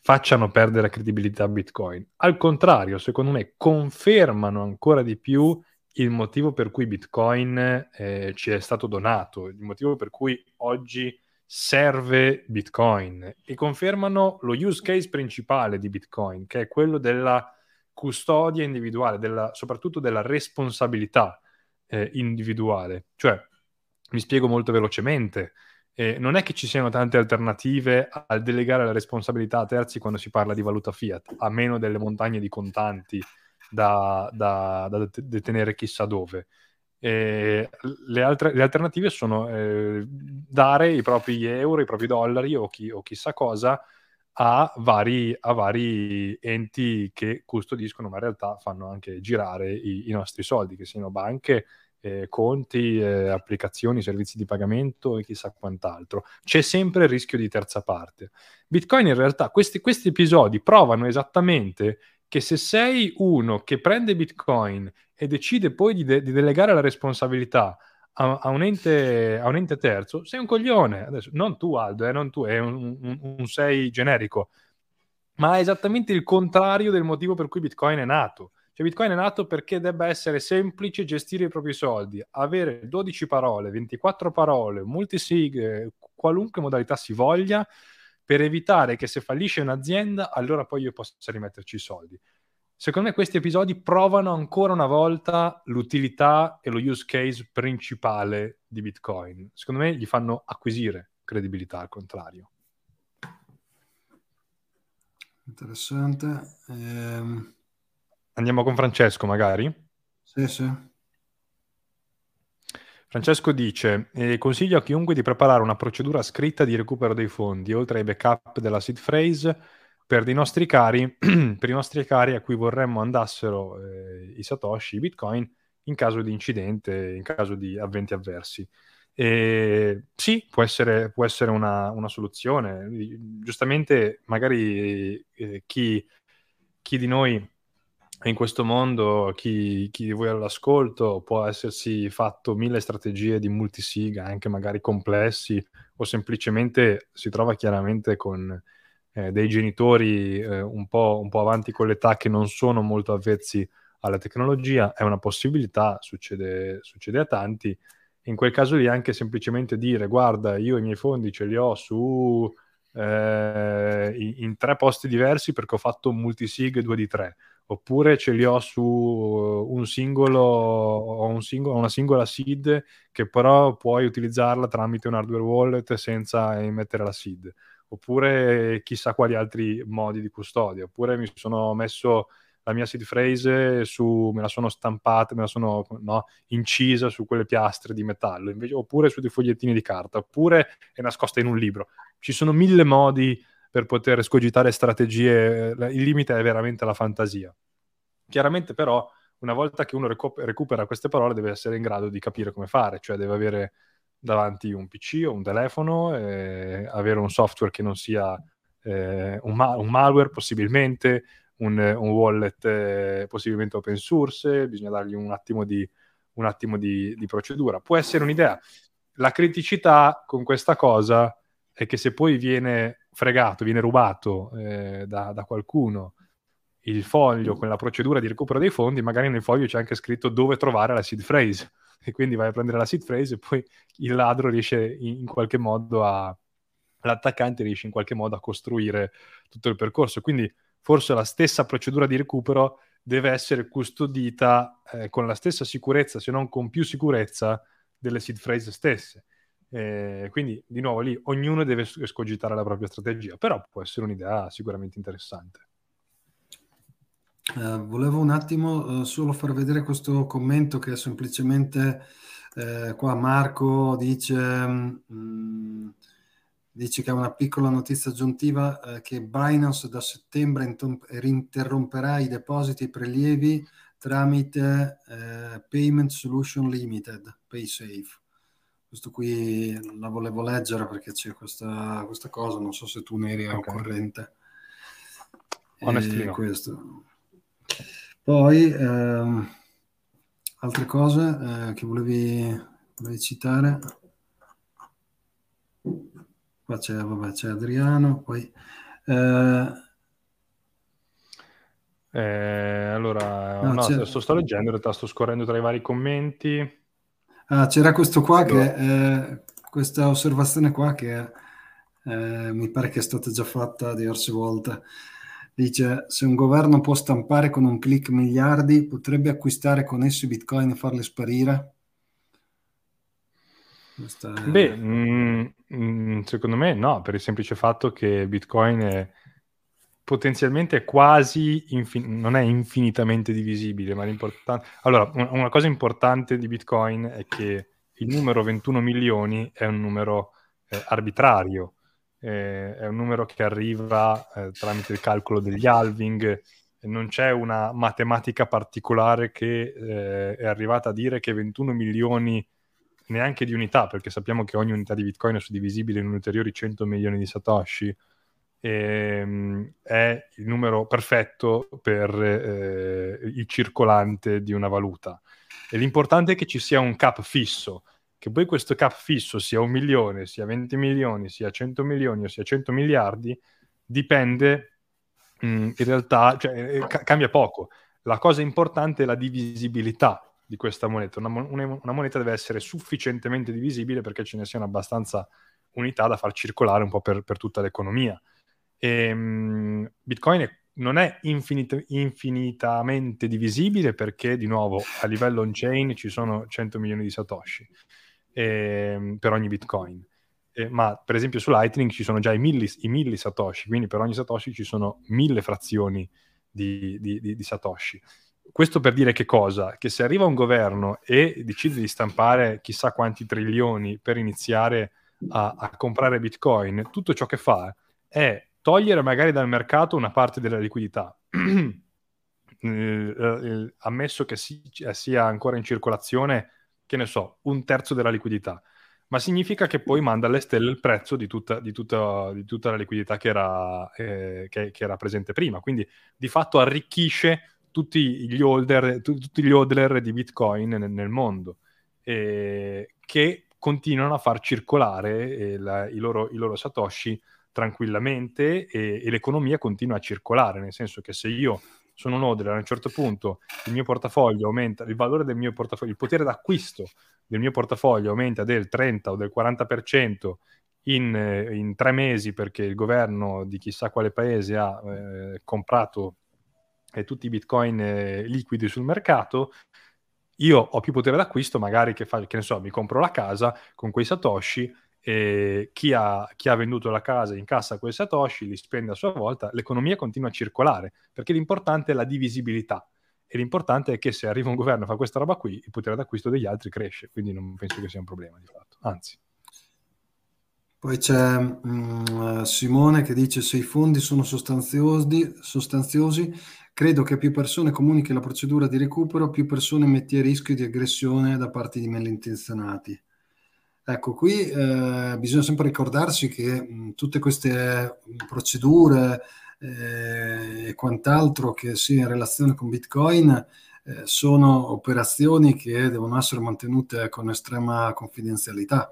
B: facciano perdere credibilità a Bitcoin. Al contrario, secondo me, confermano ancora di più il motivo per cui Bitcoin eh, ci è stato donato, il motivo per cui oggi serve Bitcoin e confermano lo use case principale di Bitcoin, che è quello della custodia individuale, della, soprattutto della responsabilità eh, individuale. Cioè, mi spiego molto velocemente, eh, non è che ci siano tante alternative al delegare la responsabilità a terzi quando si parla di valuta fiat, a meno delle montagne di contanti da, da, da detenere chissà dove. Eh, le, altre, le, alternative sono eh, dare i propri euro, i propri dollari o, chi, o chissà cosa a vari, a vari, enti che custodiscono, ma in realtà fanno anche girare i, i nostri soldi, che siano banche, eh, conti, eh, applicazioni, servizi di pagamento e chissà quant'altro. C'è sempre il rischio di terza parte. Bitcoin in realtà, questi, questi episodi provano esattamente che se sei uno che prende Bitcoin e decide poi di, de- di delegare la responsabilità a, a, un ente, a, un ente, terzo, sei un coglione. Adesso, non tu, Aldo, eh, non tu, è un, un, un sei generico, ma è esattamente il contrario del motivo per cui Bitcoin è nato. Cioè, Bitcoin è nato perché debba essere semplice gestire i propri soldi, avere 12 parole, 24 parole, multisig, qualunque modalità si voglia, per evitare che se fallisce un'azienda, allora poi io possa rimetterci i soldi. Secondo me questi episodi provano ancora una volta l'utilità e lo use case principale di Bitcoin. Secondo me gli fanno acquisire credibilità al contrario.
A: Interessante. Ehm...
B: Andiamo con Francesco magari?
A: Sì, sì.
B: Francesco dice, eh, consiglio a chiunque di preparare una procedura scritta di recupero dei fondi, oltre ai backup della seed phrase, per i nostri cari, (clears throat) per i nostri cari a cui vorremmo andassero eh, i Satoshi, i Bitcoin, in caso di incidente, in caso di avventi avversi. E sì, può essere, può essere una, una, soluzione. Giustamente, magari eh, chi, chi, di noi in questo mondo chi, chi, di voi all'ascolto può essersi fatto mille strategie di multisig, anche magari complessi, o semplicemente si trova chiaramente con eh, dei genitori eh, un, po', un, po', avanti con l'età che non sono molto avvezzi alla tecnologia, è una possibilità, succede, succede a tanti. In quel caso lì anche semplicemente dire guarda, io i miei fondi ce li ho su eh, in, tre posti diversi perché ho fatto un multisig 2 di 3 oppure ce li ho su un singolo un singolo, una singola seed che però puoi utilizzarla tramite un hardware wallet senza emettere la seed oppure chissà quali altri modi di custodia oppure mi sono messo la mia seed phrase su, me la sono stampata, me la sono no, incisa su quelle piastre di metallo, invece, oppure su dei fogliettini di carta, oppure è nascosta in un libro. Ci sono mille modi per poter scogitare strategie, il limite è veramente la fantasia. Chiaramente però una volta che uno recu- recupera queste parole deve essere in grado di capire come fare, cioè deve avere davanti un PC o un telefono, eh, avere un software che non sia eh, un, ma- un, malware possibilmente, un, un wallet eh, possibilmente open source, bisogna dargli un attimo, di, un attimo di, di procedura. Può essere un'idea. La criticità con questa cosa è che se poi viene fregato, viene rubato eh, da, da, qualcuno il foglio con la procedura di recupero dei fondi, magari nel foglio c'è anche scritto dove trovare la seed phrase e quindi vai a prendere la seed phrase e poi il ladro riesce in, qualche modo a l'attaccante riesce in qualche modo a costruire tutto il percorso. Quindi forse la stessa procedura di recupero deve essere custodita eh, con la stessa sicurezza, se non con più sicurezza, delle seed phrase stesse. Eh, quindi, di nuovo, lì ognuno deve escogitare la propria strategia, però può essere un'idea sicuramente interessante.
A: Uh, volevo un attimo uh, solo far vedere questo commento che è semplicemente uh, qua Marco dice, um, dice che è una piccola notizia aggiuntiva che Binance da settembre intom- interromperà i depositi e prelievi tramite Payment Solution Limited, PaySafe questo qui la volevo leggere perché c'è questa, questa cosa, non so se tu ne eri okay. al corrente.
B: Onestly
A: questo. Poi, ehm, altre cose eh, che volevi, volevi, citare? Qua c'è, vabbè, c'è Adriano, poi... Eh,
B: eh, allora, no, no, sto, sto leggendo, in realtà sto scorrendo tra i vari commenti.
A: Ah, c'era questo qua che, eh, questa osservazione qua che eh, mi pare che è stata già fatta diverse volte. Dice, se un governo può stampare con un clic miliardi, potrebbe acquistare con essi bitcoin e farli sparire?
B: È... Beh, mh, mm, mm, secondo me no, per il semplice fatto che bitcoin è potenzialmente quasi infin- non è infinitamente divisibile, ma l'importante... Allora, un- una cosa importante di Bitcoin è che il numero 21 milioni è un numero eh, arbitrario, eh, è un numero che arriva eh, tramite il calcolo degli halving, non c'è una matematica particolare che eh, è arrivata a dire che 21 milioni neanche di unità, perché sappiamo che ogni unità di Bitcoin è suddivisibile in ulteriori 100 milioni di Satoshi, ehm, è il numero perfetto per eh, il circolante di una valuta. E l'importante è che ci sia un cap fisso, che poi questo cap fisso sia un milione, sia 20 milioni, sia 100 milioni o sia 100 miliardi, dipende mh, in realtà, cioè, eh, ca- cambia poco. La cosa importante è la divisibilità di questa moneta. Una, una, una, moneta deve essere sufficientemente divisibile perché ce ne siano abbastanza unità da far circolare un po' per, per tutta l'economia. E, um, Bitcoin è, non è infinit- infinitamente divisibile perché, di nuovo, a livello on-chain ci sono 100 milioni di Satoshi eh, per ogni Bitcoin. Eh, ma per esempio su Lightning ci sono già i milli, i milli, Satoshi, quindi per ogni Satoshi ci sono mille frazioni di, di, di, di, Satoshi. Questo per dire che cosa? Che se arriva un governo e decide di stampare chissà quanti trilioni per iniziare a, a comprare Bitcoin, tutto ciò che fa è togliere magari dal mercato una parte della liquidità, (clears throat) eh, eh, ammesso che si, sia ancora in circolazione, che ne so, un terzo della liquidità, ma significa che poi manda alle stelle il prezzo di tutta, di tutta, di tutta la liquidità che era, eh, che, che era presente prima, quindi di fatto arricchisce tutti gli holder, tu, tutti gli hodler di Bitcoin nel, nel mondo, eh, che continuano a far circolare eh, la, i, loro, i, loro, Satoshi tranquillamente e, e, l'economia continua a circolare, nel senso che se io sono un hodler a un certo punto il mio portafoglio aumenta, il valore del mio portafoglio, il potere d'acquisto del mio portafoglio aumenta del 30 o del 40% in, eh, in tre mesi perché il governo di chissà quale paese ha eh, comprato eh, tutti i bitcoin eh, liquidi sul mercato, io ho più potere d'acquisto, magari che, fa, che ne so, mi compro la casa con quei satoshi e chi ha, chi ha venduto la casa incassa quei satoshi, li spende a sua volta, l'economia continua a circolare, perché l'importante è la divisibilità. E l'importante è che se arriva un governo e fa questa roba qui, il potere d'acquisto degli altri cresce, quindi non penso che sia un problema di fatto, anzi.
A: Poi c'è mh, mm, Simone che dice se i fondi sono sostanziosi, sostanziosi, credo che più persone comunichi la procedura di recupero, più persone metti a rischio di aggressione da parte di malintenzionati. Ecco, qui eh, bisogna sempre ricordarsi che mh, tutte queste procedure eh, e quant'altro che sia in relazione con Bitcoin eh, sono operazioni che devono essere mantenute con estrema confidenzialità.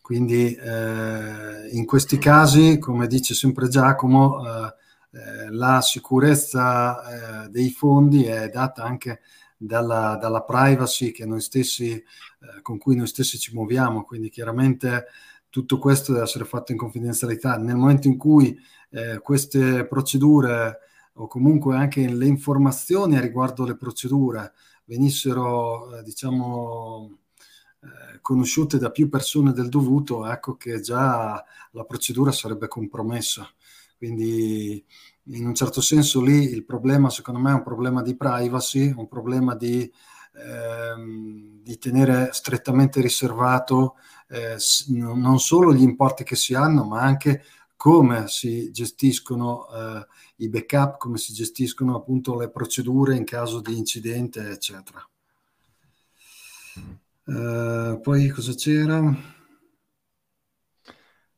A: Quindi eh, in questi casi, come dice sempre Giacomo, eh, eh, la sicurezza dei fondi è data anche dalla, dalla privacy stessi, eh, con cui noi stessi ci muoviamo. Quindi chiaramente tutto questo deve essere fatto in confidenzialità. Nel momento in cui eh, queste procedure o comunque anche le informazioni riguardo le procedure venissero, diciamo, eh, conosciute da più persone del dovuto, ecco che già la procedura sarebbe compromessa. Quindi in un certo senso lì il problema secondo me è un problema di privacy, un problema di, ehm, di tenere strettamente riservato eh, non solo gli importi che si hanno, ma anche come si gestiscono eh, i backup, come si gestiscono appunto le procedure in caso di incidente, eccetera. Uh, poi cosa c'era?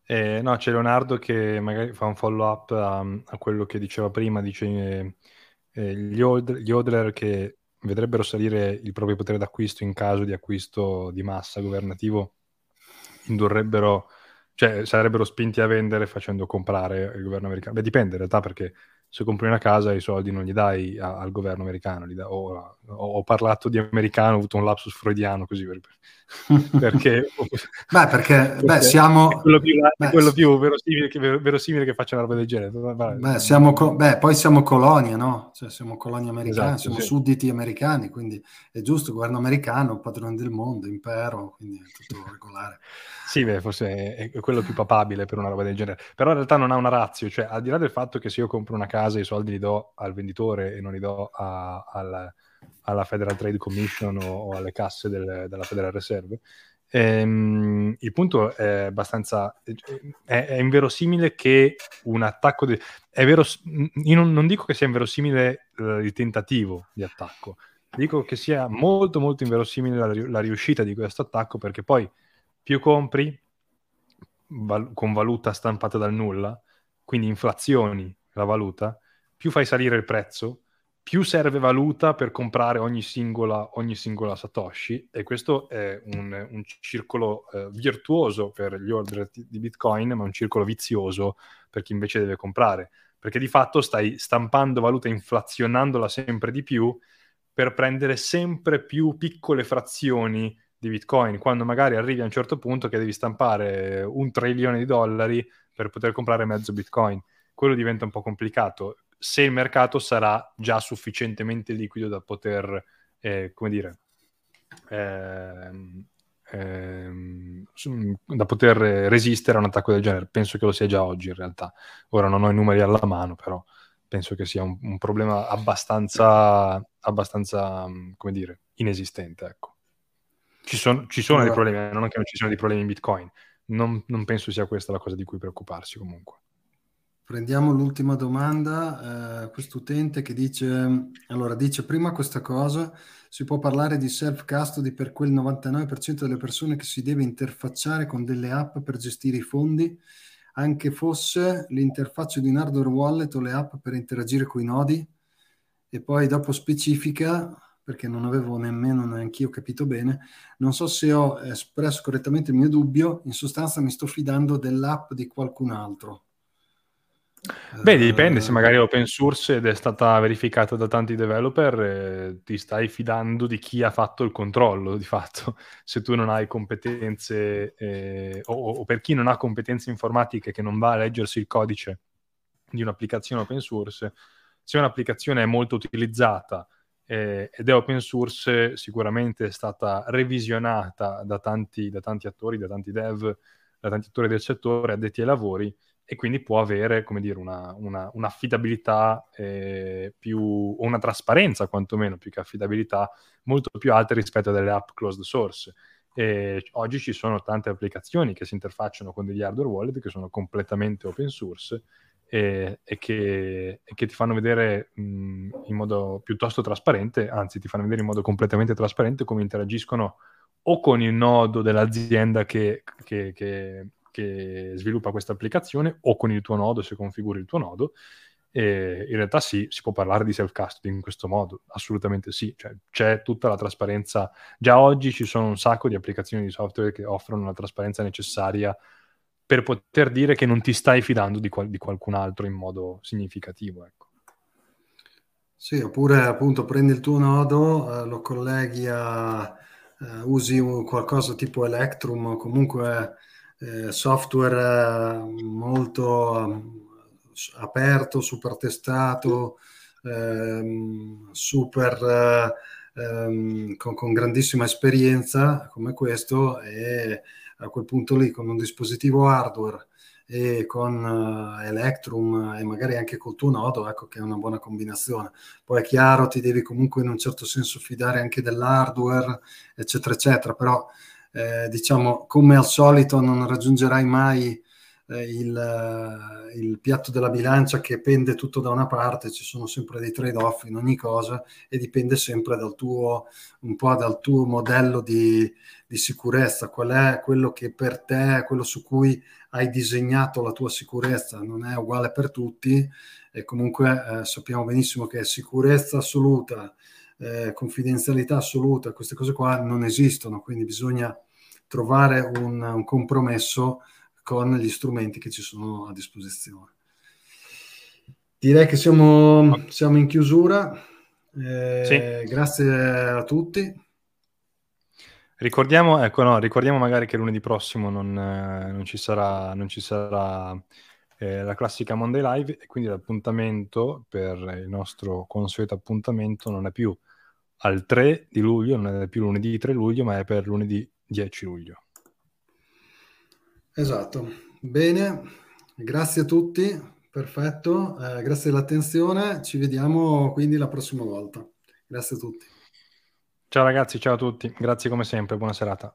B: Eh, no, c'è Leonardo che magari fa un follow up a, a quello che diceva prima, dice eh, eh, gli, hold, gli hodler che vedrebbero salire il proprio potere d'acquisto in caso di acquisto di massa governativo indurrebbero, cioè sarebbero spinti a vendere facendo comprare il governo americano. Beh, dipende in realtà perché se compri una casa i soldi non li dai a, al governo americano. Da, o, ho parlato di americano, ho avuto un lapsus freudiano così per, (laughs)
A: perché, beh, (laughs) perché, beh, siamo
B: è quello più, beh, quello più verosimile, che, verosimile che faccia una roba del genere.
A: Beh, siamo, beh, poi siamo colonia, no? Cioè, siamo colonia americana, esatto, siamo sì. sudditi americani, quindi è giusto, governo americano, padrone del mondo, impero, quindi è tutto regolare.
B: Sì, beh, forse è quello più papabile per una roba del genere. Però in realtà non ha una razio, cioè al di là del fatto che se io compro una casa i soldi li do al venditore e non li do a, al, alla Federal Trade Commission o, o alle casse del, della Federal Reserve, ehm, il punto è abbastanza... È, è, inverosimile che un attacco... Di, è vero, io non, non dico che sia inverosimile eh, il tentativo di attacco, dico che sia molto molto inverosimile la, la riuscita di questo attacco perché poi più compri val- con valuta stampata dal nulla, quindi inflazioni la valuta, più fai salire il prezzo, più serve valuta per comprare ogni singola, ogni singola Satoshi e questo è un, un circolo eh, virtuoso per gli order di Bitcoin, ma un circolo vizioso per chi invece deve comprare, perché di fatto stai stampando valuta, inflazionandola sempre di più per prendere sempre più piccole frazioni di Bitcoin, quando magari arrivi a un certo punto che devi stampare un trilione di dollari per poter comprare mezzo Bitcoin. Quello diventa un po' complicato se il mercato sarà già sufficientemente liquido da poter, eh, come dire, ehm, ehm, da poter resistere a un attacco del genere. Penso che lo sia già oggi in realtà. Ora non ho i numeri alla mano, però penso che sia un, un problema abbastanza, abbastanza, come dire, inesistente, ecco. Ci, son, ci sono allora. dei problemi, non è che non ci siano dei problemi in Bitcoin. Non, non penso sia questa la cosa di cui preoccuparsi comunque.
A: Prendiamo l'ultima domanda, eh, utente che dice, allora dice prima questa cosa, si può parlare di self-custody per quel 99% delle persone che si deve interfacciare con delle app per gestire i fondi, anche fosse l'interfaccia di un hardware wallet o le app per interagire con i nodi? e poi dopo specifica, perché non avevo nemmeno neanche io capito bene, non so se ho espresso correttamente il mio dubbio, in sostanza mi sto fidando dell'app di qualcun altro.
B: Beh, dipende, se magari è open source ed è stata verificata da tanti developer, eh, ti stai fidando di chi ha fatto il controllo, di fatto. Se tu non hai competenze, eh, o, o, per chi non ha competenze informatiche che non va a leggersi il codice di un'applicazione open source, se un'applicazione è molto utilizzata eh, ed è open source, sicuramente è stata revisionata da tanti, da tanti attori, da tanti dev, da tanti attori del settore addetti ai lavori, e quindi può avere, come dire, una, una, un'affidabilità eh, più, o una trasparenza quantomeno, più che affidabilità, molto più alta rispetto a delle app closed source. E oggi ci sono tante applicazioni che si interfacciano con degli hardware wallet che sono completamente open source e, e, che, e che, ti fanno vedere mh, in modo piuttosto trasparente, anzi ti fanno vedere in modo completamente trasparente come interagiscono o con il nodo dell'azienda che, che, che che sviluppa questa applicazione o con il tuo nodo se configuri il tuo nodo. E in realtà sì, si può parlare di self-custody in questo modo, assolutamente sì, cioè, c'è tutta la trasparenza. Già oggi ci sono un sacco di applicazioni di software che offrono la trasparenza necessaria per poter dire che non ti stai fidando di, qual- di qualcun altro in modo significativo. Ecco.
A: Sì, oppure appunto prendi il tuo nodo, eh, lo colleghi a, eh, usi un, qualcosa tipo Electrum o comunque eh, software eh, molto um, aperto, super testato, ehm, super ehm, con, con, grandissima esperienza come questo e a quel punto lì con un dispositivo hardware e con uh, Electrum e magari anche col tuo nodo, ecco che è una buona combinazione. Poi è chiaro, ti devi comunque in un certo senso fidare anche dell'hardware, eccetera, eccetera, però eh, diciamo, come al solito non raggiungerai mai eh, il, eh, il, piatto della bilancia che pende tutto da una parte, ci sono sempre dei trade-off in ogni cosa e dipende sempre dal tuo, un po' dal tuo modello di, di sicurezza, qual è quello che per te, quello su cui hai disegnato la tua sicurezza, non è uguale per tutti. E comunque eh, sappiamo benissimo che sicurezza assoluta, eh, confidenzialità assoluta, queste cose qua non esistono, quindi bisogna trovare un, un compromesso con gli strumenti che ci sono a disposizione. Direi che siamo, siamo in chiusura. Eh, sì. Grazie a tutti.
B: Ricordiamo, ecco, no, ricordiamo magari che lunedì prossimo non, eh, non ci sarà, non ci sarà eh, la classica Monday Live e quindi l'appuntamento per il nostro consueto appuntamento non è più al 3 di luglio, non è più lunedì 3 luglio, ma è per lunedì 10 luglio.
A: Esatto, bene, grazie a tutti, perfetto, eh, grazie dell'attenzione, ci vediamo quindi la prossima volta. Grazie a tutti.
B: Ciao ragazzi, ciao a tutti, grazie come sempre, buona serata.